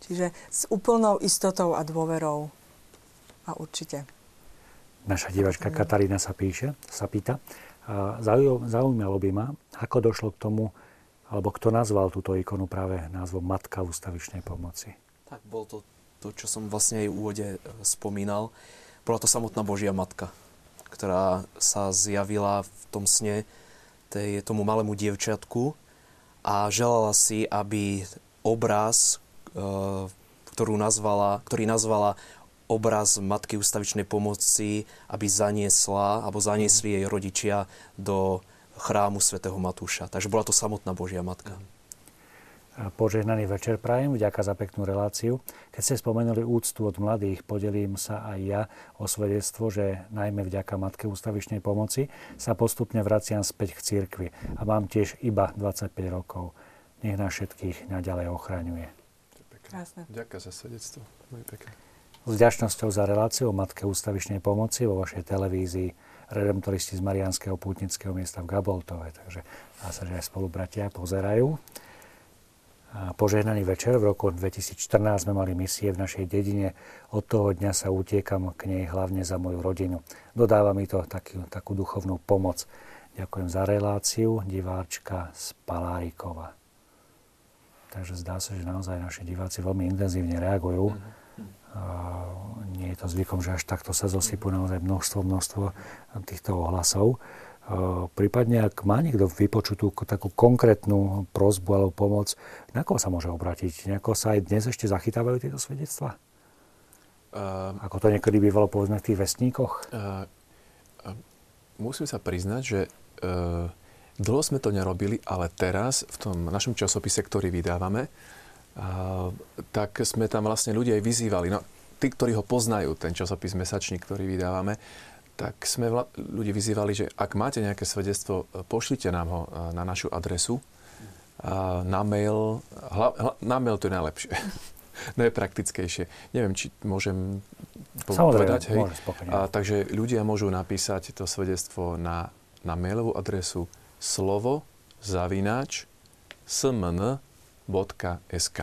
Čiže s úplnou istotou a dôverou. A určite. Naša divačka Katarína sa píše, sa pýta, zaujímalo by ma, ako došlo k tomu, alebo kto nazval túto ikonu práve názvom Matka ústavičnej pomoci. Tak bol to to, čo som vlastne aj v úvode e, spomínal. Bola to samotná Božia Matka ktorá sa zjavila v tom sne tej, tomu malému dievčatku a želala si, aby obraz, e, ktorú nazvala, ktorý nazvala obraz Matky ústavičnej pomoci, aby zaniesla, alebo zaniesli jej rodičia do chrámu svätého Matúša. Takže bola to samotná Božia Matka. Mm. Požehnaný večer prajem, vďaka za peknú reláciu. Keď ste spomenuli úctu od mladých, podelím sa aj ja o svedectvo, že najmä vďaka Matke ústavičnej pomoci sa postupne vraciam späť k cirkvi a mám tiež iba 25 rokov. Nech nás všetkých naďalej ochraňuje. Krásne. Ďakujem za svedectvo. Veľmi pekne. S vďačnosťou za reláciu o Matke ústavičnej pomoci vo vašej televízii redemptoristi z Marianského pútnického miesta v Gaboltove. Takže dá sa, že aj spolubratia pozerajú požehnaný večer. V roku 2014 sme mali misie v našej dedine. Od toho dňa sa utiekam k nej hlavne za moju rodinu. Dodáva mi to taký, takú duchovnú pomoc. Ďakujem za reláciu. Diváčka z Palárikova. Takže zdá sa, že naozaj naši diváci veľmi intenzívne reagujú. Mm-hmm. Nie je to zvykom, že až takto sa zosypú naozaj množstvo, množstvo týchto ohlasov. Prípadne, ak má niekto vypočutú takú konkrétnu prozbu alebo pomoc, na koho sa môže obrátiť? Nejako sa aj dnes ešte zachytávajú tieto svedectvá? Uh, Ako to niekedy bývalo povedzme v tých vestníkoch? Uh, uh, musím sa priznať, že uh, dlho sme to nerobili, ale teraz v tom našom časopise, ktorý vydávame, uh, tak sme tam vlastne ľudia aj vyzývali. No, tí, ktorí ho poznajú, ten časopis Mesačník, ktorý vydávame, tak sme vla- ľudí vyzývali, že ak máte nejaké svedectvo, e, pošlite nám ho e, na našu adresu. A na mail, hla, hla, na mail to je najlepšie. (laughs) Najpraktickejšie. Neviem, či môžem povedať. Hej. A, takže ľudia môžu napísať to svedectvo na, na mailovú adresu slovo zavináč smn.sk.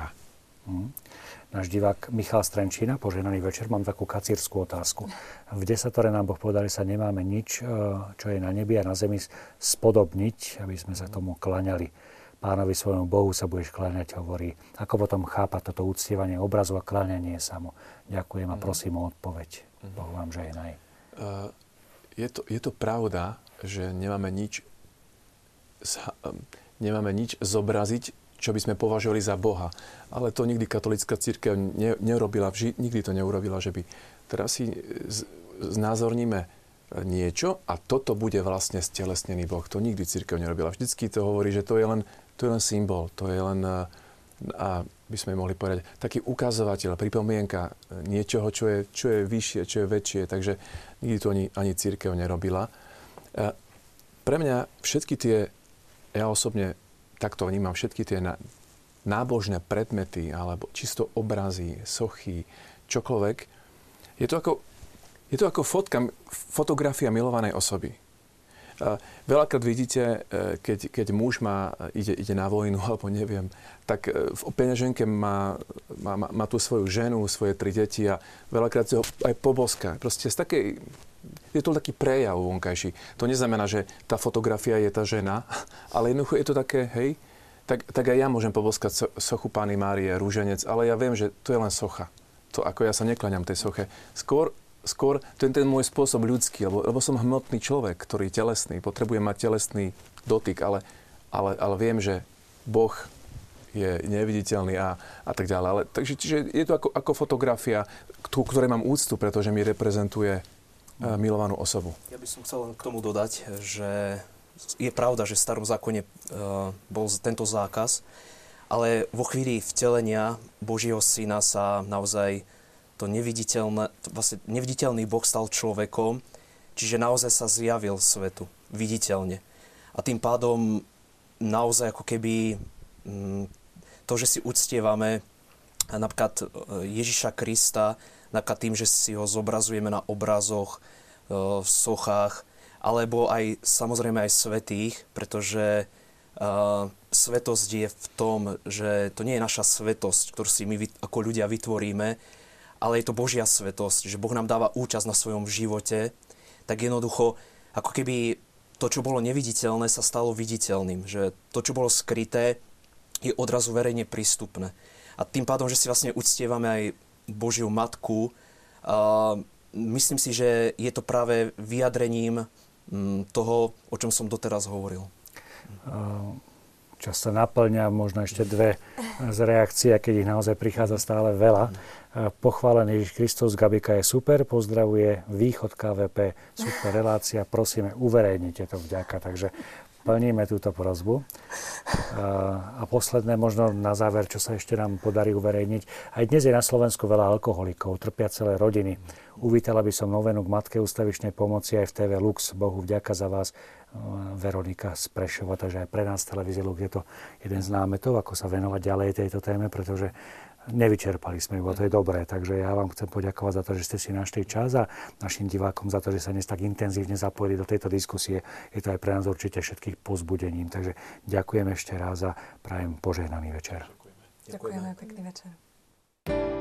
Hmm náš divák Michal Strenčina, poženaný večer, mám takú kacírskú otázku. V desatore nám Boh povedali, sa nemáme nič, e, čo je na nebi a na zemi spodobniť, aby sme sa tomu klaňali. Pánovi svojmu Bohu sa budeš kláňať, hovorí. Ako potom chápať toto úctievanie obrazu a kláňanie sa mu? Ďakujem a mhm. prosím o odpoveď. Boh vám žehnaj. Uh, je, to, je to pravda, že nemáme nič, nemáme nič zobraziť, čo by sme považovali za Boha. Ale to nikdy katolická církev ne, neurobila, nikdy to neurobila, že by teraz si znázorníme niečo a toto bude vlastne stelesnený Boh. To nikdy církev nerobila. Vždycky to hovorí, že to je len, to je len symbol, to je len, a by sme mohli povedať, taký ukazovateľ, pripomienka niečoho, čo je, čo je vyššie, čo je väčšie. Takže nikdy to ani, ani církev nerobila. Pre mňa všetky tie, ja osobne takto vnímam, všetky tie nábožné predmety, alebo čisto obrazy, sochy, čokoľvek, je to ako, je to ako fotka, fotografia milovanej osoby. Veľakrát vidíte, e, keď, keď muž má, ide, ide na vojnu, (laughs) alebo neviem, tak e, v peňaženke má, má, má tú svoju ženu, svoje tri deti a veľakrát ho aj poboská. Proste z takej, je to taký prejav vonkajší. To neznamená, že tá fotografia je tá žena, ale jednoducho je to také, hej, tak, tak aj ja môžem poboskať sochu Pány Márie, rúženec, ale ja viem, že to je len socha. To ako ja sa nekláňam tej soche. Skôr, skôr to je ten môj spôsob ľudský, lebo, lebo som hmotný človek, ktorý je telesný, potrebujem mať telesný dotyk, ale, ale, ale viem, že Boh je neviditeľný a, a tak ďalej. Ale, takže čiže je to ako, ako fotografia, ku ktorej mám úctu, pretože mi reprezentuje milovanú osobu. Ja by som chcel len k tomu dodať, že je pravda, že v starom zákone uh, bol tento zákaz, ale vo chvíli vtelenia Božieho syna sa naozaj to neviditeľné, vlastne neviditeľný Boh stal človekom, čiže naozaj sa zjavil svetu viditeľne. A tým pádom naozaj ako keby mm, to, že si uctievame napríklad e, Ježiša Krista, napríklad tým, že si ho zobrazujeme na obrazoch, e, v sochách, alebo aj samozrejme aj svetých, pretože uh, svetosť je v tom, že to nie je naša svetosť, ktorú si my ako ľudia vytvoríme, ale je to Božia svetosť, že Boh nám dáva účasť na svojom živote, tak jednoducho, ako keby to, čo bolo neviditeľné, sa stalo viditeľným. Že to, čo bolo skryté, je odrazu verejne prístupné. A tým pádom, že si vlastne uctievame aj Božiu Matku, myslím si, že je to práve vyjadrením Mm, toho, o čom som doteraz hovoril. Čas sa naplňa, možno ešte dve z reakcie, keď ich naozaj prichádza stále veľa. Pochválený Ježiš Kristus Gabika je super, pozdravuje Východ KVP, super relácia, prosíme, uverejnite to vďaka. Takže plníme túto prozbu. A posledné možno na záver, čo sa ešte nám podarí uverejniť. Aj dnes je na Slovensku veľa alkoholikov, trpia celé rodiny. Uvítala by som novenu k Matke ústavičnej pomoci aj v TV Lux. Bohu vďaka za vás, Veronika z Prešova. Takže aj pre nás televízie Lux je to jeden z námetov, ako sa venovať ďalej tejto téme, pretože nevyčerpali sme ju, to je dobré. Takže ja vám chcem poďakovať za to, že ste si našli čas a našim divákom za to, že sa dnes tak intenzívne zapojili do tejto diskusie. Je to aj pre nás určite všetkých pozbudením. Takže ďakujem ešte raz a prajem požehnaný večer. Ďakujeme, Ďakujeme pekný večer.